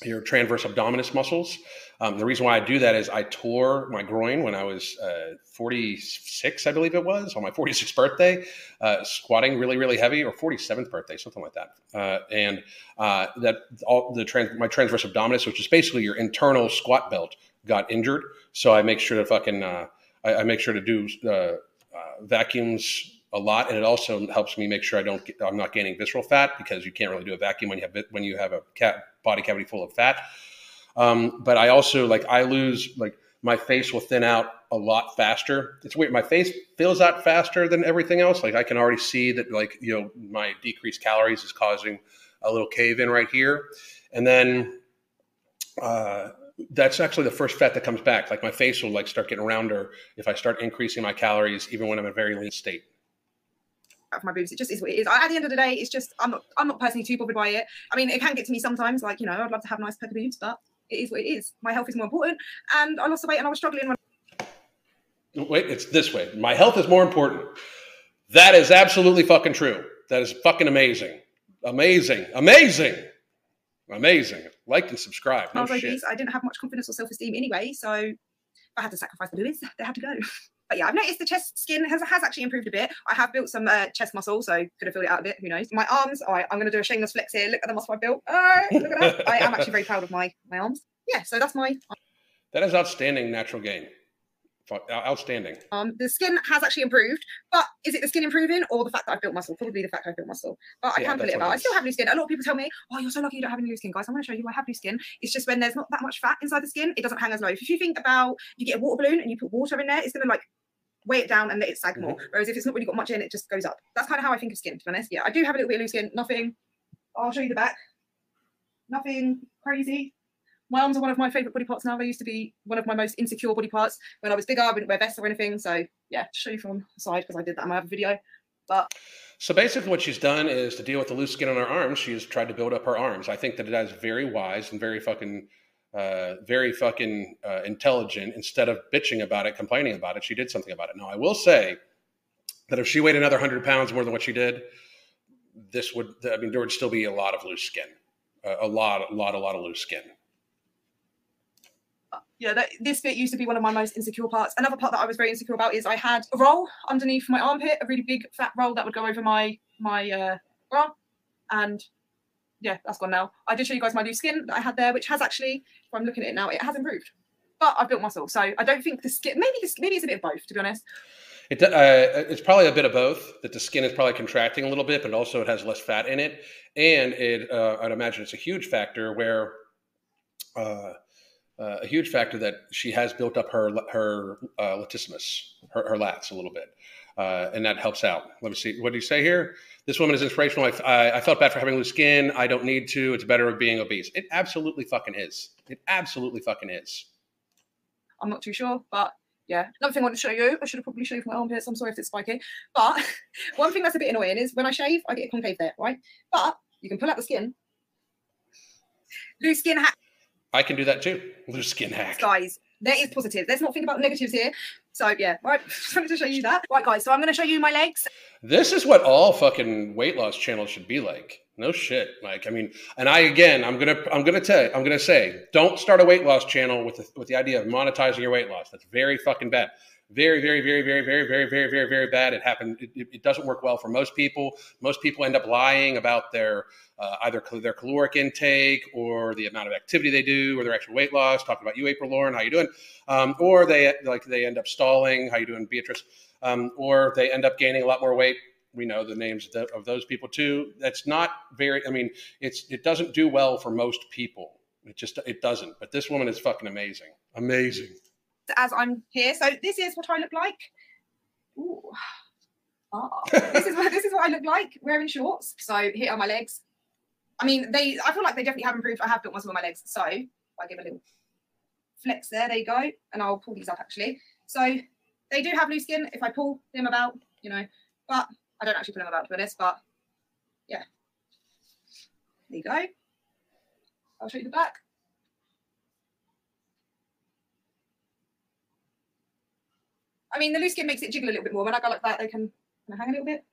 your transverse abdominis muscles. Um, the reason why I do that is I tore my groin when I was uh, 46, I believe it was, on my 46th birthday, uh, squatting really, really heavy, or 47th birthday, something like that. Uh, and uh, that all the trans, my transverse abdominis, which is basically your internal squat belt, got injured. So I make sure to fucking uh, I, I, make sure to do uh, vacuums a lot, and it also helps me make sure I don't get, I'm not gaining visceral fat because you can't really do a vacuum when you have when you have a cat body cavity full of fat. Um, but I also like I lose like my face will thin out a lot faster. It's weird. My face fills out faster than everything else. Like I can already see that, like you know, my decreased calories is causing a little cave in right here, and then uh, that's actually the first fat that comes back. Like my face will like start getting rounder if I start increasing my calories, even when I'm in a very lean state.
Of my boobs, it just is what it is. At the end of the day, it's just I'm not I'm not personally too bothered by it. I mean, it can get to me sometimes. Like you know, I'd love to have nice pecker boobs, but it is what it is. My health is more important, and I lost the weight and I was struggling. When...
Wait, it's this way. My health is more important. That is absolutely fucking true. That is fucking amazing, amazing, amazing, amazing. Like and subscribe. No
I
shit.
obese. I didn't have much confidence or self esteem anyway, so I had to sacrifice the boobs. They had to go. But yeah, I've noticed the chest skin has, has actually improved a bit. I have built some uh, chest muscle, so could have filled it out a bit. Who knows? My arms. All right, I'm going to do a shameless flex here. Look at the muscle I built. Oh, look at that. I am actually very proud of my my arms. Yeah, so that's my
That is outstanding natural gain. Outstanding.
um. The skin has actually improved, but is it the skin improving or the fact that I've built muscle? Probably the fact I've built muscle. But I
Yeah,
can pull
that's
it about. I still have loose skin. A lot of people tell me, "Oh, you're so lucky you don't have any loose skin, guys." I'm going to show you I have loose skin. It's just when there's not that much fat inside the skin, it doesn't hang as low. If you think about you get a water balloon and you put water in there, it's going to like weigh it down and let it sag more.
Mm-hmm.
Whereas if it's not really got much in, it just goes up. That's kind of how I think of skin, to be honest. Yeah, I do have a little bit of loose skin. Nothing. I'll show you the back. Nothing crazy. My arms are one of my favorite body parts now. They used to be one of my most insecure body parts. When I was bigger, I wouldn't wear vests or anything. So yeah, to show you from the side because I did that in my other video. But
So basically, what she's done is to deal with the loose skin on her arms. She's tried to build up her arms. I think that that is very wise and very fucking, uh, very fucking uh, intelligent. Instead of bitching about it, complaining about it, she did something about it. Now, I will say that if she weighed another hundred pounds more than what she did, this would. I mean, there would still be a lot of loose skin, uh, a lot, a lot, a lot of loose skin.
yeah, that, this bit used to be one of my most insecure parts. Another part that I was very insecure about is I had a roll underneath my armpit, a really big fat roll that would go over my my uh, bra, and yeah, that's gone now. I did show you guys my new skin that I had there, which has actually, if I'm looking at it now, it has improved. But I've built muscle, so I don't think the skin. Maybe this, maybe it's a bit of both, to be honest.
It, uh, it's probably a bit of both. That the skin is probably contracting a little bit, but also it has less fat in it, and it. Uh, I'd imagine it's a huge factor where, uh, uh, a huge factor that she has built up her her uh, latissimus, her, her lats a little bit, uh, and that helps out. Let me see. What do you say here? This woman is inspirational. I, I, I felt bad for having loose skin. I don't need to. It's better of being obese. It absolutely fucking is. It absolutely fucking is.
I'm not too sure, but yeah. Another thing I want to show you, I should have probably shaved my armpits. I'm sorry if it's spiky. But one thing that's a bit annoying is when I shave, I get a concave there, right? But you can pull out the skin. Loose skin hacks,
I can do that too. Loose skin hack.
guys. There is positive. Let's not think about negatives here. So yeah, right. Just wanted to show you that. Right, guys. So I'm going to show you my legs.
This is what all fucking weight loss channels should be like. No shit. Like, I mean, and I again, I'm gonna, I'm gonna tell, I'm gonna say, don't start a weight loss channel with the, with the idea of monetizing your weight loss. That's very fucking bad. Very, very, very, very, very, very, very, very, very bad. It happened. It, it doesn't work well for most people. Most people end up lying about their uh, either their caloric intake or the amount of activity they do or their actual weight loss. Talking about you, April Lauren, how you doing? Um, or they like they end up stalling. How you doing, Beatrice? Um, or they end up gaining a lot more weight we know the names of those people too. That's not very. I mean, it's it doesn't do well for most people. It just it doesn't. But this woman is fucking amazing. Amazing.
As I'm here. So this is what I look like. Ooh. Ah, this is what this is what I look like wearing shorts. So here are my legs. I mean, they. I feel like they definitely have improved. I have built muscle on my legs. So I give a little flex there, there you go, and I'll pull these up actually. So they do have loose skin. If I pull them about, you know, but I don't actually pull them about to be honest. But yeah, there you go. I'll show you the back. I mean, the loose skin makes it jiggle a little bit more. When I go like that, they can kind of hang a little bit.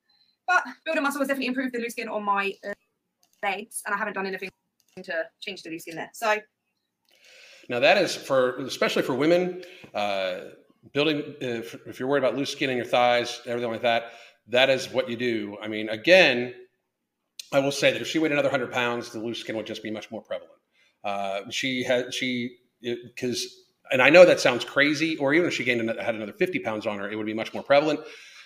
But building muscle has definitely improved the loose skin on my uh, legs, and I haven't done anything to change the loose skin there. So
Now that is for especially for women. Uh, building if, if you're worried about loose skin in your thighs, everything like that. That is what you do. I mean, again, I will say that if she weighed another hundred pounds, the loose skin would just be much more prevalent. Uh, she had she because and I know that sounds crazy, or even if she gained another, had another 50 pounds on her, it would be much more prevalent.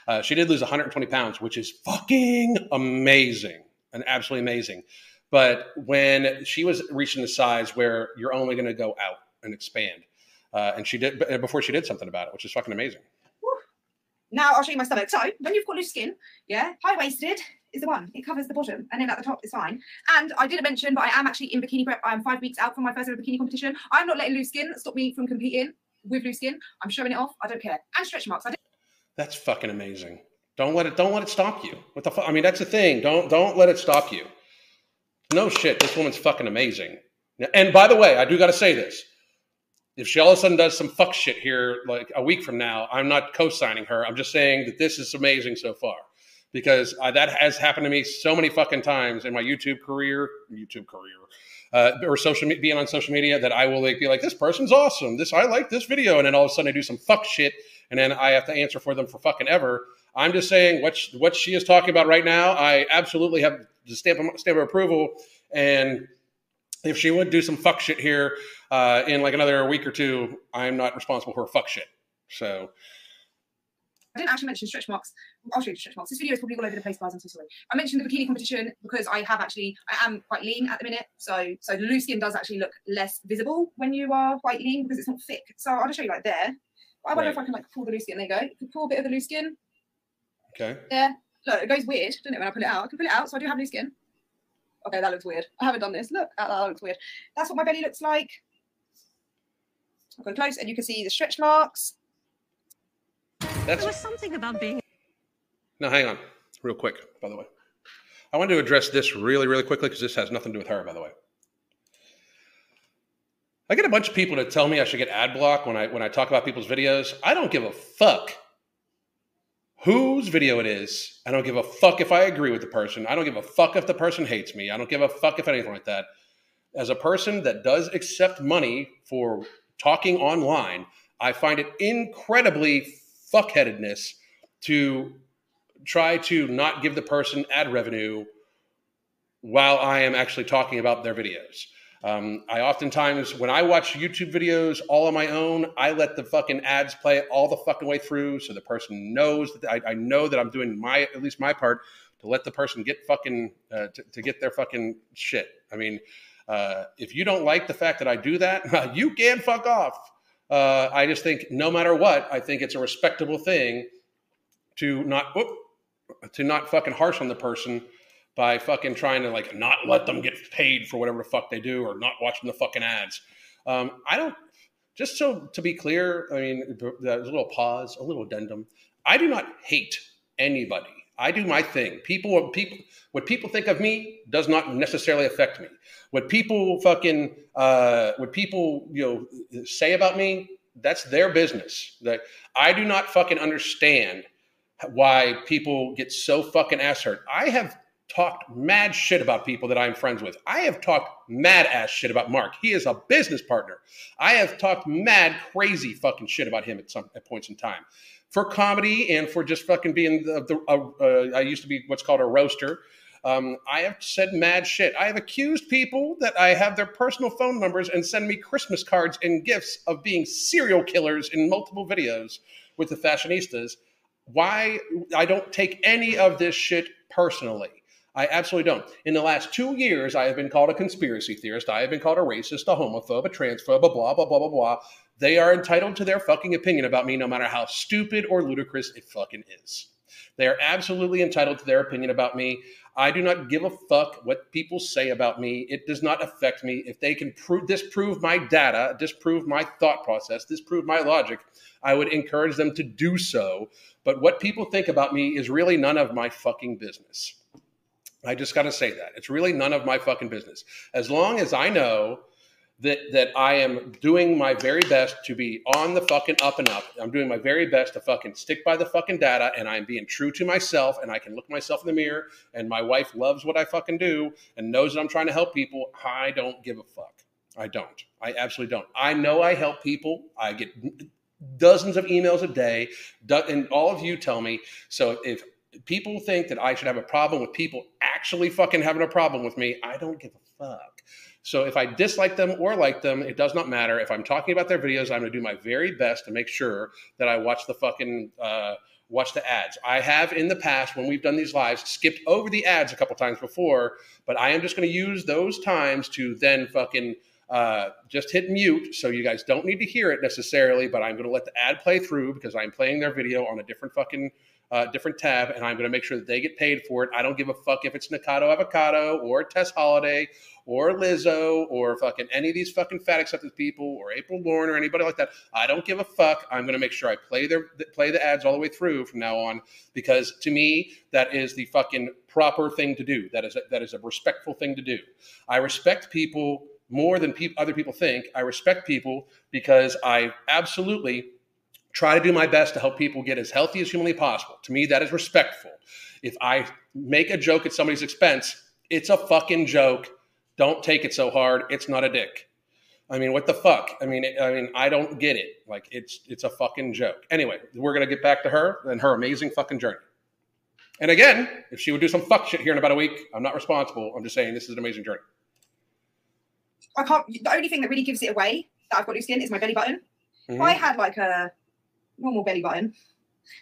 Uh, she did lose 120 pounds, which is fucking amazing and absolutely amazing. But when she was reaching the size where you're only going to go out and expand, uh, and she did before she did something about it, which is fucking amazing.
Now I'll show you my stomach. So when you've got loose skin, yeah, high waisted is the one. It covers the bottom, and then at the top is fine. And I didn't mention, but I am actually in bikini prep. I am five weeks out from my first ever bikini competition. I'm not letting loose skin stop me from competing with loose skin. I'm showing it off. I don't care. And stretch marks. I did
That's fucking amazing. Don't let it. Don't let it stop you. What the fuck? I mean, that's the thing. Don't don't let it stop you. No shit. This woman's fucking amazing. And by the way, I do got to say this. If she all of a sudden does some fuck shit here, like a week from now, I'm not co-signing her. I'm just saying that this is amazing so far because uh, that has happened to me so many fucking times in my YouTube career, YouTube career, uh, or social me- being on social media that I will like be like, this person's awesome. This I like this video, and then all of a sudden I do some fuck shit, and then I have to answer for them for fucking ever. I'm just saying what she, what she is talking about right now. I absolutely have the stamp of, stamp of approval, and if she would do some fuck shit here uh, in like another week or two, I'm not responsible for fuck shit. So
I didn't actually mention stretch marks. I'll show you the stretch marks. This video is probably all over the place, guys. I'm so sorry. I mentioned the bikini competition because I have actually, I am quite lean at the minute. So, so the loose skin does actually look less visible when you are quite lean because it's not thick. So I'll just show you like there. I wonder
Right.
if I can like pull the loose skin. There you go. You can pull a bit of the loose skin.
okay,
Yeah. Look, it goes weird, doesn't it, when I pull it out? I can pull it out, so I do have loose skin. Okay, that looks weird. I haven't done this. Look, that, that looks weird. That's what my belly looks like. I'll go close and you can see the stretch marks.
that's
There was something about being
Now, hang on, real quick, by the way. I want to address this really, really quickly because this has nothing to do with her, by the way. I get a bunch of people to tell me I should get ad block when I when I talk about people's videos. I don't give a fuck whose video it is. I don't give a fuck if I agree with the person. I don't give a fuck if the person hates me. I don't give a fuck if anything like that. As a person that does accept money for talking online, I find it incredibly fuckheadedness to try to not give the person ad revenue while I am actually talking about their videos. Um, I oftentimes, when I watch YouTube videos all on my own, I let the fucking ads play all the fucking way through, so the person knows that I, I know that I'm doing my at least my part to let the person get fucking uh, to, to get their fucking shit. I mean, uh, if you don't like the fact that I do that, you can fuck off. Uh, I just think no matter what, I think it's a respectable thing to not whoop, to not fucking harsh on the person by fucking trying to like not let them get paid for whatever the fuck they do or not watching the fucking ads. Um, I don't. Just so to be clear, I mean, there's a little pause, a little addendum. I do not hate anybody. I do my thing. People, people, what people think of me does not necessarily affect me. What people fucking, uh, what people you know say about me, that's their business. That I do not fucking understand why people get so fucking ass hurt. I have talked mad shit about people that I'm friends with. I have talked mad ass shit about Mark. He is a business partner. I have talked mad crazy fucking shit about him at some at points in time. For comedy and for just fucking being the, the uh, uh, I used to be what's called a roaster. Um, I have said mad shit. I have accused people that I have their personal phone numbers and send me Christmas cards and gifts of being serial killers in multiple videos with the fashionistas. Why I don't take any of this shit personally. I absolutely don't. In the last two years, I have been called a conspiracy theorist. I have been called a racist, a homophobe, a transphobe, blah, blah, blah, blah, blah. They are entitled to their fucking opinion about me, no matter how stupid or ludicrous it fucking is. They are absolutely entitled to their opinion about me. I do not give a fuck what people say about me. It does not affect me. If they can prove, disprove my data, disprove my thought process, disprove my logic, I would encourage them to do so. But what people think about me is really none of my fucking business. I just got to say that. It's really none of my fucking business. As long as I know that that I am doing my very best to be on the fucking up and up. I'm doing my very best to fucking stick by the fucking data and I'm being true to myself and I can look myself in the mirror and my wife loves what I fucking do and knows that I'm trying to help people. I don't give a fuck. I don't. I absolutely don't. I know I help people. I get dozens of emails a day and all of you tell me so if people think that I should have a problem with people actually fucking having a problem with me, I don't give a fuck. So if I dislike them or like them, it does not matter. If I'm talking about their videos, I'm going to do my very best to make sure that I watch the fucking uh, watch the ads. I have in the past when we've done these lives skipped over the ads a couple times before, but I am just going to use those times to then fucking Uh, just hit mute so you guys don't need to hear it necessarily, but I'm going to let the ad play through because I'm playing their video on a different fucking uh, different tab, and I'm going to make sure that they get paid for it. I don't give a fuck if it's Nikocado Avocado or Tess Holliday or Lizzo or fucking any of these fucking fat acceptance people or April Lauren or anybody like that. I don't give a fuck. I'm going to make sure I play their play the ads all the way through from now on because to me that is the fucking proper thing to do. That is a, that is a respectful thing to do. I respect people more than pe- other people think. I respect people because I absolutely try to do my best to help people get as healthy as humanly possible. To me, that is respectful. If I make a joke at somebody's expense, it's a fucking joke. Don't take it so hard. It's not a dick. I mean, what the fuck? I mean, I mean, I don't get it. Like, it's it's a fucking joke. Anyway, we're gonna get back to her and her amazing fucking journey. And again, if she would do some fuck shit here in about a week, I'm not responsible. I'm just saying this is an amazing journey.
I can't. The only thing that really gives it away that I've got loose skin is my belly button. Mm-hmm. If I had like a normal belly button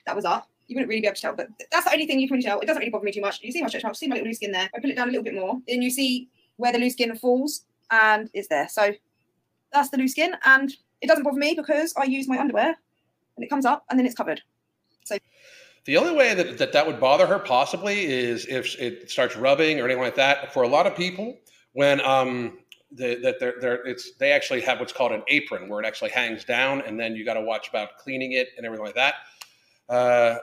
that was up, you wouldn't really be able to tell. But that's the only thing you can really tell. It doesn't really bother me too much. You see my stretch marks, see my little loose skin there. I pull it down a little bit more, then you see where the loose skin falls, and it's there. So that's the loose skin, and it doesn't bother me because I use my underwear, and it comes up, and then it's covered. So.
The only way that, that that would bother her possibly is if it starts rubbing or anything like that. For a lot of people, when um, that they're, they're it's they actually have what's called an apron where it actually hangs down and then you got to watch about cleaning it and everything like that uh,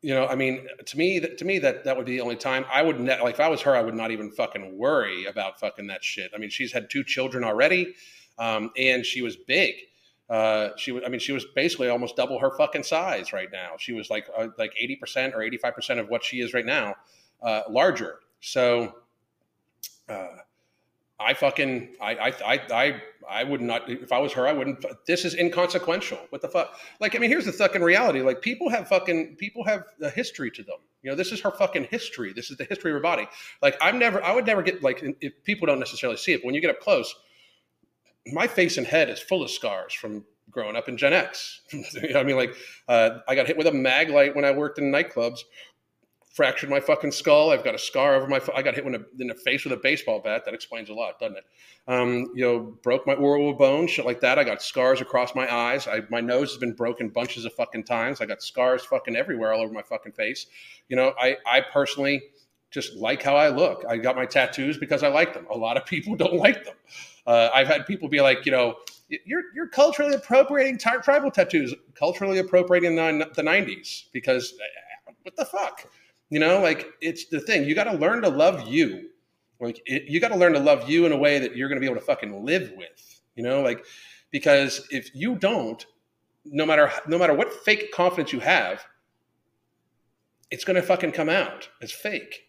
you know i mean to me to me that that would be the only time i would ne- like if i was her i would not even fucking worry about fucking that shit i mean she's had two children already um, and she was big uh, she was, I mean, she was basically almost double her fucking size right now. She was like, uh, like 80% or 85% of what she is right now, uh, larger. So, uh, I fucking I I I I would not if I was her I wouldn't this is inconsequential. What the fuck? Like I mean here's the fucking reality. Like people have fucking people have a history to them. You know, this is her fucking history. This is the history of her body. Like I'm never I would never get like if people don't necessarily see it, but when you get up close, my face and head is full of scars from growing up in Gen X. you know I mean like uh, I got hit with a Maglite when I worked in nightclubs fractured my fucking skull. I've got a scar over my. I got hit in the face with a baseball bat. That explains a lot, doesn't it? Um, you know, broke my oral bone, shit like that. I got scars across my eyes. I, my nose has been broken bunches of fucking times. I got scars fucking everywhere, all over my fucking face. You know, I I personally just like how I look. I got my tattoos because I like them. A lot of people don't like them. Uh, I've had people be like, you know, you're you're culturally appropriating tribal tattoos, culturally appropriating the, the 90s because uh, what the fuck? You know, like it's the thing. You got to learn to love you. Like it, you got to learn to love you in a way that you're going to be able to fucking live with. You know, like because if you don't, no matter no matter what fake confidence you have, it's going to fucking come out as fake.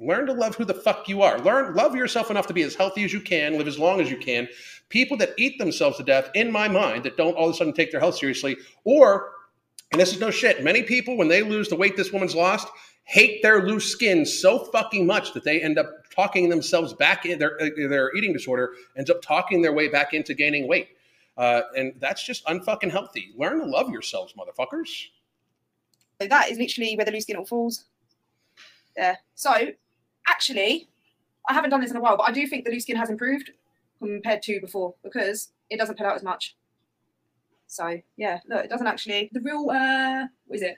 Learn to love who the fuck you are. Learn love yourself enough to be as healthy as you can, live as long as you can. People that eat themselves to death, in my mind, that don't all of a sudden take their health seriously, or and this is no shit. Many people, when they lose the weight this woman's lost, hate their loose skin so fucking much that they end up talking themselves back in their uh, their eating disorder ends up talking their way back into gaining weight. Uh, and that's just unfucking healthy. Learn to love yourselves, motherfuckers.
So That is literally where the loose skin all falls. Yeah. So actually, I haven't done this in a while, but I do think the loose skin has improved compared to before because it doesn't pull out as much. So yeah, look, it doesn't actually. The real uh, what is it?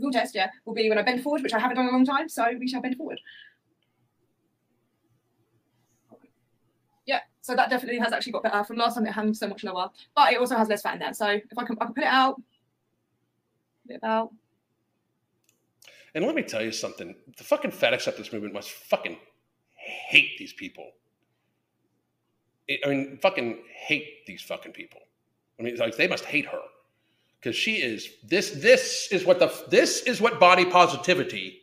Real test, yeah, will be when I bend forward, which I haven't done in a long time. So we shall bend forward. Yeah, so that definitely has actually got better. From last time it hung so much lower, but it also has less fat in there. So if I can, I can put it out, put it out.
And let me tell you something: the fucking fat acceptance movement must fucking hate these people. I mean, fucking hate these fucking people. I mean, like they must hate her because she is this this is what the this is what body positivity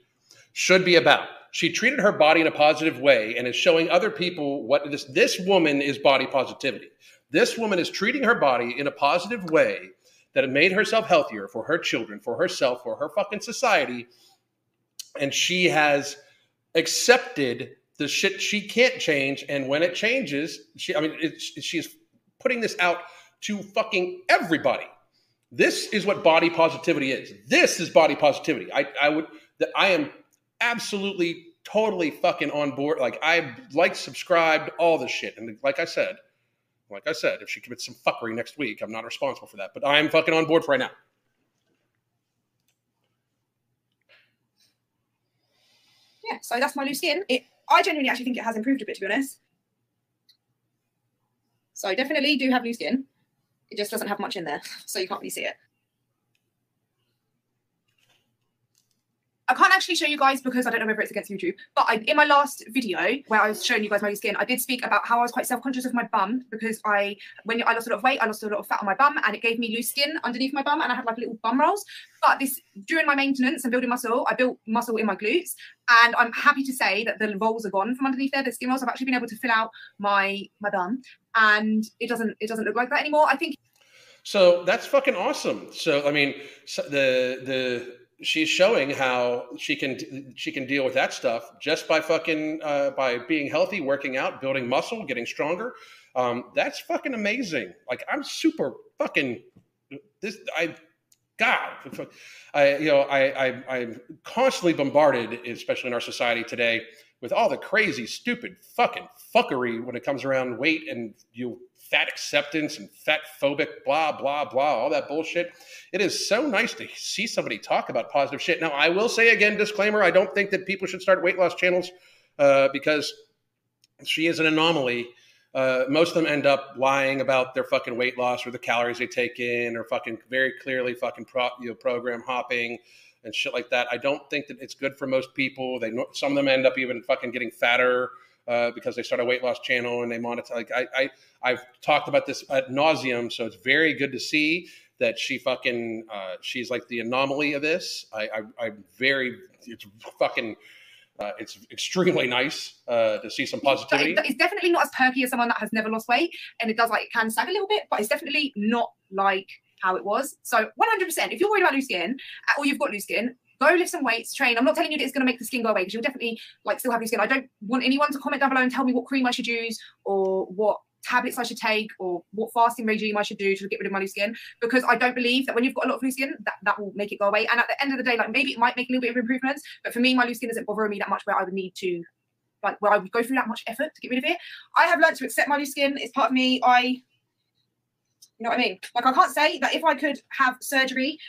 should be about. She treated her body in a positive way and is showing other people what this this woman is body positivity. This woman is treating her body in a positive way that made herself healthier for her children for herself for her fucking society. And she has accepted the shit she can't change. And when it changes she i mean she's putting this out to fucking everybody this is what body positivity is. This is body positivity. I, I would that I am absolutely totally fucking on board. Like I like subscribed all this shit. And like I said, Like I said, if she commits some fuckery next week, I'm not responsible for that. But I'm fucking on board for right now.
Yeah, so that's my new skin. It, I genuinely actually think it has improved a bit, to be honest. So definitely do have new skin. It just doesn't have much in there, so you can't really see it. I can't actually show you guys because I don't know whether it's against YouTube. But I, in my last video where I was showing you guys my skin, I did speak about how I was quite self-conscious of my bum because I, when I lost a lot of weight, I lost a lot of fat on my bum, and it gave me loose skin underneath my bum, and I had like little bum rolls. But this during my maintenance and building muscle, I built muscle in my glutes, and I'm happy to say that the rolls are gone from underneath there. The skin rolls. I've actually been able to fill out my my bum, and it doesn't it doesn't look like that anymore. I think.
So that's fucking awesome. So I mean, the the she's showing how she can she can deal with that stuff just by fucking uh, by being healthy, working out, building muscle, getting stronger. Um, that's fucking amazing. Like I'm super fucking this. I God, I you know I, I I'm constantly bombarded, especially in our society today, with all the crazy, stupid, fucking fuckery when it comes around weight and you fat acceptance and fat phobic, blah, blah, blah, all that bullshit. It is so nice to see somebody talk about positive shit. Now, I will say again, disclaimer I don't think that people should start weight loss channels uh, because she is an anomaly. Uh, most of them end up lying about their fucking weight loss or the calories they take in or fucking very clearly fucking pro, you know, program hopping and shit like that. I don't think that it's good for most people. They some of them end up even fucking getting fatter uh, because they start a weight loss channel and they monetize. Like I, I, I've talked about this at nauseum, so it's very good to see that she fucking uh, she's like the anomaly of this. I, I am very it's fucking. Uh, it's extremely nice uh, to see some positivity.
It's definitely not as perky as someone that has never lost weight, and it does like it can sag a little bit, but it's definitely not like how it was. So 100%, if you're worried about loose skin uh, or you've got loose skin, go lift some weights, train. I'm not telling you that it's going to make the skin go away because you'll definitely like still have your skin. I don't want anyone to comment down below and tell me what cream I should use or what tablets I should take or what fasting regime I should do to get rid of my loose skin because I don't believe that when you've got a lot of loose skin that, that will make it go away and at the end of the day like maybe it might make a little bit of improvements but for me my loose skin isn't bothering me that much where I would need to like where I would go through that much effort to get rid of it I have learned to accept my loose skin it's part of me I you know what I mean like I can't say that if I could have surgery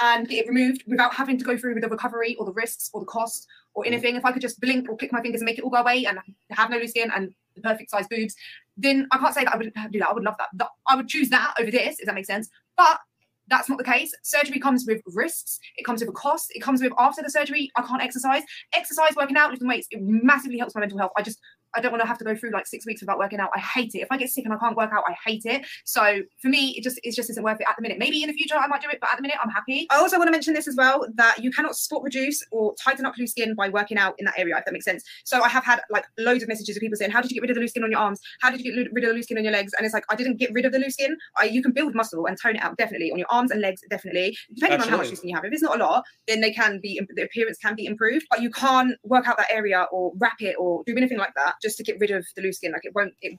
and get it removed without having to go through with the recovery or the risks or the cost or mm. anything. If I could just blink or click my fingers and make it all go away and have no loose skin and the perfect size boobs, then I can't say that I wouldn't do that. I would love that. I would choose that over this, if that makes sense. But that's not the case. Surgery comes with risks. It comes with a cost. It comes with after the surgery, I can't exercise. Exercise, working out, lifting weights, it massively helps my mental health. I just I don't want to have to go through like six weeks without working out. I hate it. If I get sick and I can't work out, I hate it. So for me, it just it just isn't worth it at the minute. Maybe in the future I might do it, but at the minute I'm happy. I also want to mention this as well that you cannot spot reduce or tighten up loose skin by working out in that area, if that makes sense. So I have had like loads of messages of people saying, How did you get rid of the loose skin on your arms? How did you get rid of the loose skin on your legs? And it's like I didn't get rid of the loose skin. I, you can build muscle and tone it out definitely on your arms and legs, definitely. Depending Absolutely. on how much loose skin you have. If it's not a lot, then they can be the appearance can be improved. But you can't work out that area or wrap it or do anything like that just to get rid of the loose skin. Like it won't. It...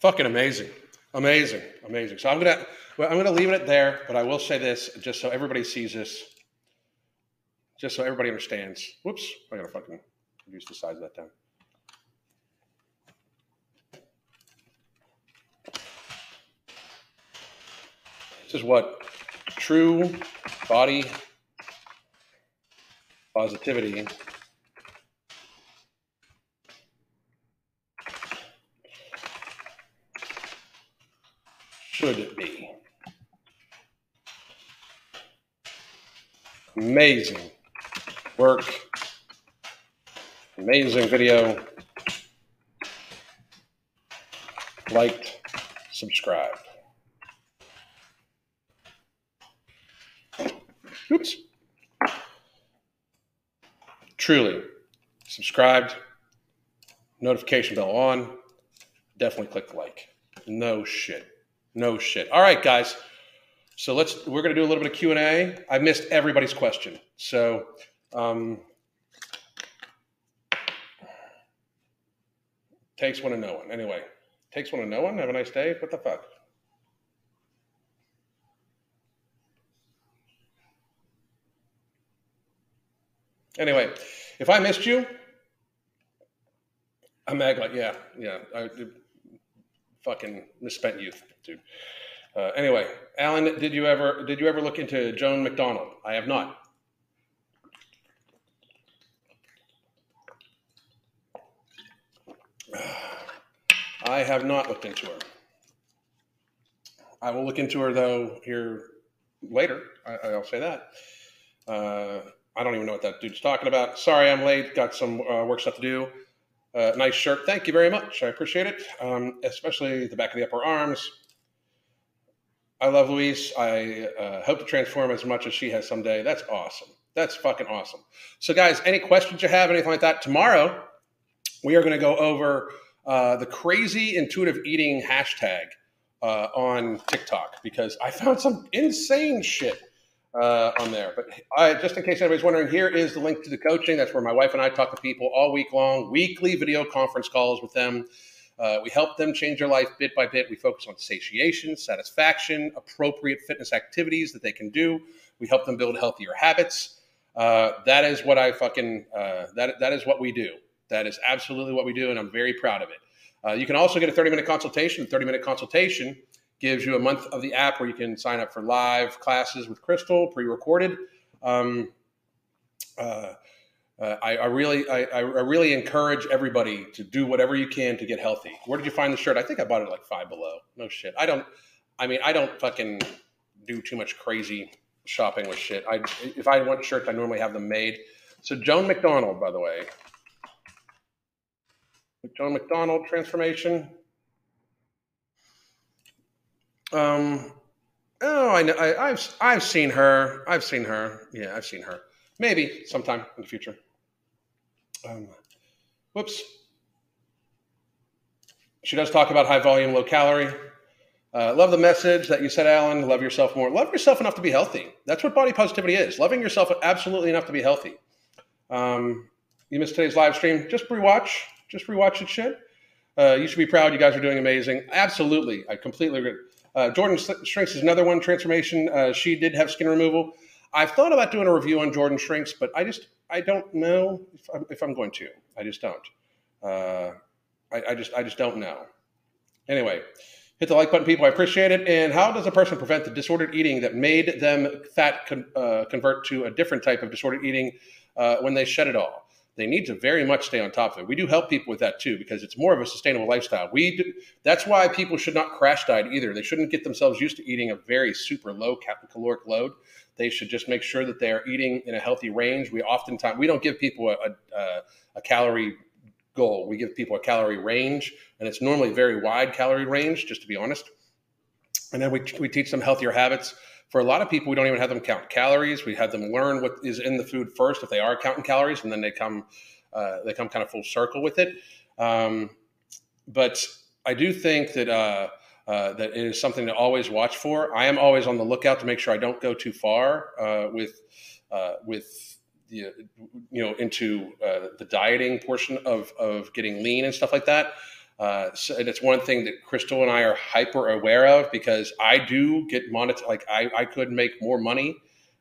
Fucking amazing, amazing, amazing. So I'm gonna well, I'm gonna leave it there, but I will say this just so everybody sees this, just so everybody understands. Whoops, I gotta fucking reduce the size of that down. This is what true body positivity should be? Amazing work, amazing video. Liked, subscribed. Oops. Truly, subscribed, notification bell on. Definitely click like. No shit. No shit. All right, guys. So let's we're going to do a little bit of Q and A. I missed everybody's question, so um, takes one to know one. Anyway, takes one to know one. Have a nice day. What the fuck? Anyway, if I missed you, I'm like, yeah, yeah. I, fucking misspent youth, dude. Uh, anyway, Alan, did you ever did you ever look into Joan MacDonald? I have not. I have not looked into her. I will look into her though here later. I, will say that. Uh, I don't even know what that dude's talking about. Sorry, I'm late. Got some uh, work stuff to do. Uh, nice shirt. Thank you very much. I appreciate it, um, especially the back of the upper arms. I love Louise. I uh, hope to transform as much as she has someday. That's awesome. That's fucking awesome. So, guys, any questions you have, anything like that, tomorrow we are going to go over uh, the crazy intuitive eating hashtag uh, on TikTok because I found some insane shit uh, on there. But I, just in case anybody's wondering, here is the link to the coaching. That's where my wife and I talk to people all week long, weekly video conference calls with them. Uh, we help them change their life bit by bit. We focus on satiation, satisfaction, appropriate fitness activities that they can do. We help them build healthier habits. Uh, that is what I fucking uh, that that is what we do. That is absolutely what we do, and I'm very proud of it. Uh, you can also get a 30 minute consultation. 30 minute consultation gives you a month of the app where you can sign up for live classes with Crystal, pre recorded. Um, uh, uh, I, I, really, I, I, really encourage everybody to do whatever you can to get healthy. Where did you find the shirt? I think I bought it like five below. No shit. I don't. I mean, I don't fucking do too much crazy shopping with shit. I if I want shirts, I normally have them made. So Joan MacDonald, by the way, Joan MacDonald transformation. Um, oh, I know. I, have I've seen her. I've seen her. Yeah, I've seen her. Maybe sometime in the future. Um, whoops. She does talk about high volume, low calorie. Uh, love the message that you said, Alan. Love yourself more. Love yourself enough to be healthy. That's what body positivity is. Loving yourself absolutely enough to be healthy. Um, you missed today's live stream. Just rewatch. Just rewatch it. Shit. Uh, you should be proud. You guys are doing amazing. Absolutely. I completely agree. Uh, Jordan Shrinks is another one transformation. Uh, she did have skin removal. I've thought about doing a review on Jordan Shrinks, but I just I don't know if I'm, if I'm going to. I just don't. Uh, I, I, just I just don't know. Anyway, hit the like button, people. I appreciate it. And how does a person prevent the disordered eating that made them fat con- uh, convert to a different type of disordered eating uh, when they shed it all? They need to very much stay on top of it. We do help people with that too because it's more of a sustainable lifestyle. We do, that's why people should not crash diet either. They shouldn't get themselves used to eating a very super low caloric load. They should just make sure that they are eating in a healthy range. We oftentimes we don't give people a, a, a calorie goal. We give people a calorie range, and it's normally very wide calorie range. Just to be honest, and then we we teach them healthier habits for a lot of people, we don't even have them count calories. We have them learn what is in the food first if they are counting calories, and then they come uh, they come kind of full circle with it. Um, but I do think that uh, uh, that it is something to always watch for. I am always on the lookout to make sure I don't go too far uh, with uh, with the, you know into uh, the dieting portion of of getting lean and stuff like that. Uh, so, and it's one thing that Crystal and I are hyper aware of because I do get monetized. Like I, I could make more money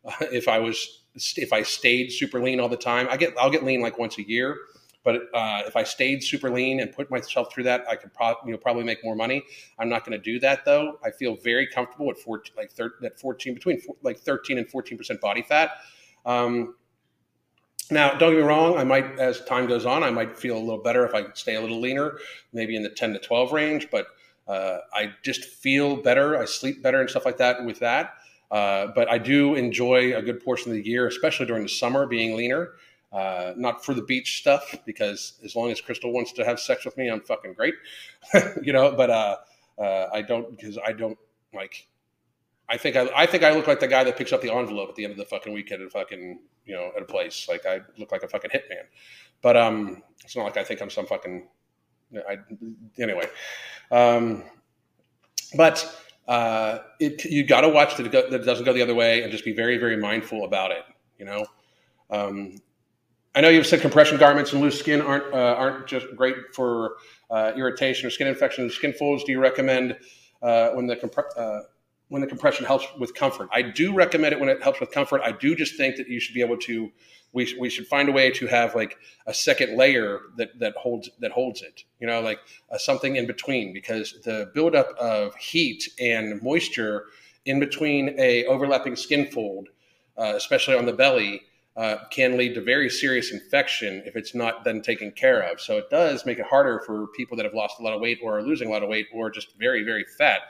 uh, if I was if I stayed super lean all the time. I get I'll get lean like once a year, but uh, if I stayed super lean and put myself through that, I could pro- you know probably make more money. I'm not going to do that though. I feel very comfortable at 14, like thir- at 14 between like 13 and 14 percent body fat. Um, now, don't get me wrong. I might, as time goes on, I might feel a little better if I stay a little leaner, maybe in the 10 to 12 range. But uh, I just feel better. I sleep better and stuff like that with that. Uh, but I do enjoy a good portion of the year, especially during the summer, being leaner. Uh, not for the beach stuff, because as long as Crystal wants to have sex with me, I'm fucking great, you know. But uh, uh, I don't because I don't like I think I, I think I look like the guy that picks up the envelope at the end of the fucking weekend at fucking you know at a place. Like I look like a fucking hitman. But um, it's not like I think I'm some fucking. I anyway. Um, but uh, it you got to watch that it doesn't go the other way and just be very very mindful about it. You know. Um, I know you've said compression garments and loose skin aren't uh, aren't just great for uh, irritation or skin infections, skin folds. Do you recommend uh, when the comp- uh, when the compression helps with comfort. I do recommend it when it helps with comfort. I do just think that you should be able to. We, we should find a way to have like a second layer that that holds that holds it. You know, like uh, something in between because the buildup of heat and moisture in between a overlapping skin fold, uh, especially on the belly, uh, can lead to very serious infection if it's not then taken care of. So it does make it harder for people that have lost a lot of weight or are losing a lot of weight or just very very fat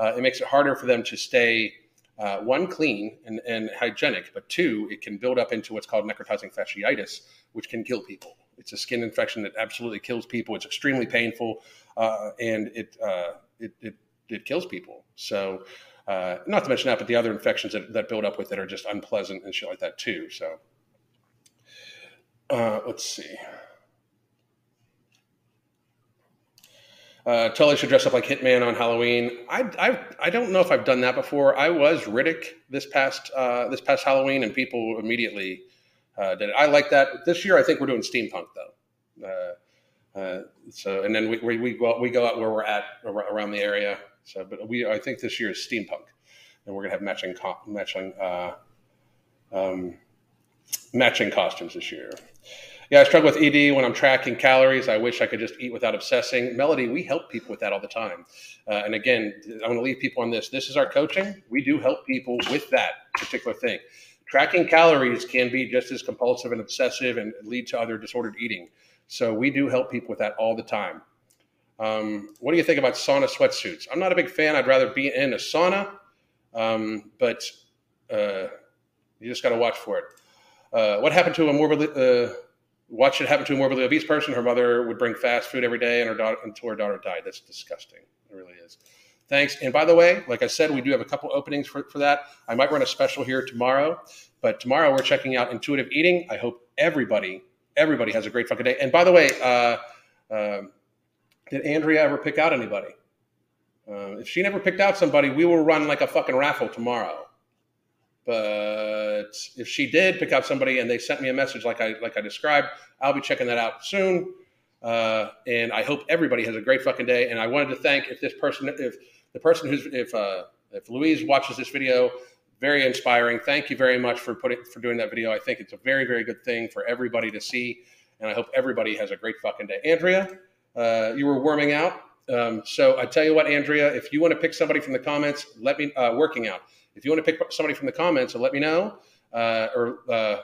uh, it makes it harder for them to stay uh, one clean and, and, hygienic, but two, it can build up into what's called necrotizing fasciitis, which can kill people. It's a skin infection that absolutely kills people. It's extremely painful, uh, and it, uh, it, it it kills people. So, uh, not to mention that, but the other infections that, that build up with it are just unpleasant and shit like that too. So, uh, let's see. Uh, Tully should dress up like Hitman on Halloween. I, I I don't know if I've done that before. I was Riddick this past uh, this past Halloween, and people immediately uh, did it. I like that. This year, I think we're doing steampunk though. Uh, uh, so, and then we, we we go we go out where we're at around the area. So, but we I think this year is steampunk, and we're gonna have matching matching uh, um, matching costumes this year. Yeah, I struggle with ED when I'm tracking calories. I wish I could just eat without obsessing. Melody, we help people with that all the time. Uh, and again, I want to leave people on this. This is our coaching. We do help people with that particular thing. Tracking calories can be just as compulsive and obsessive and lead to other disordered eating. So we do help people with that all the time. Um, what do you think about sauna sweatsuits? I'm not a big fan. I'd rather be in a sauna, um, but uh, you just got to watch for it. Uh, what happened to a morbidly uh, watch it happen to a morbidly obese person. Her mother would bring fast food every day, and her daughter until her daughter died. That's disgusting. It really is. Thanks. And by the way, like I said, we do have a couple openings for, for that. I might run a special here tomorrow, but tomorrow we're checking out intuitive eating. I hope everybody, everybody has a great fucking day. And by the way, uh, uh, did Andrea ever pick out anybody? Uh, if she never picked out somebody, we will run like a fucking raffle tomorrow. But if she did pick out somebody and they sent me a message like I like I described, I'll be checking that out soon. Uh, and I hope everybody has a great fucking day. And I wanted to thank if this person, if the person who's if uh, if Louise watches this video, very inspiring. Thank you very much for putting for doing that video. I think it's a very very good thing for everybody to see, and I hope everybody has a great fucking day. Andrea, uh, you were warming out, um, so I tell you what, Andrea, if you want to pick somebody from the comments, let me uh, working out if you want to pick somebody from the comments and let me know, uh, or uh,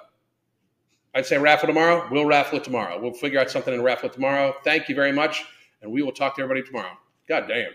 I'd say raffle tomorrow. We'll raffle it tomorrow. We'll figure out something and raffle it tomorrow. Thank you very much, and we will talk to everybody tomorrow. God damn.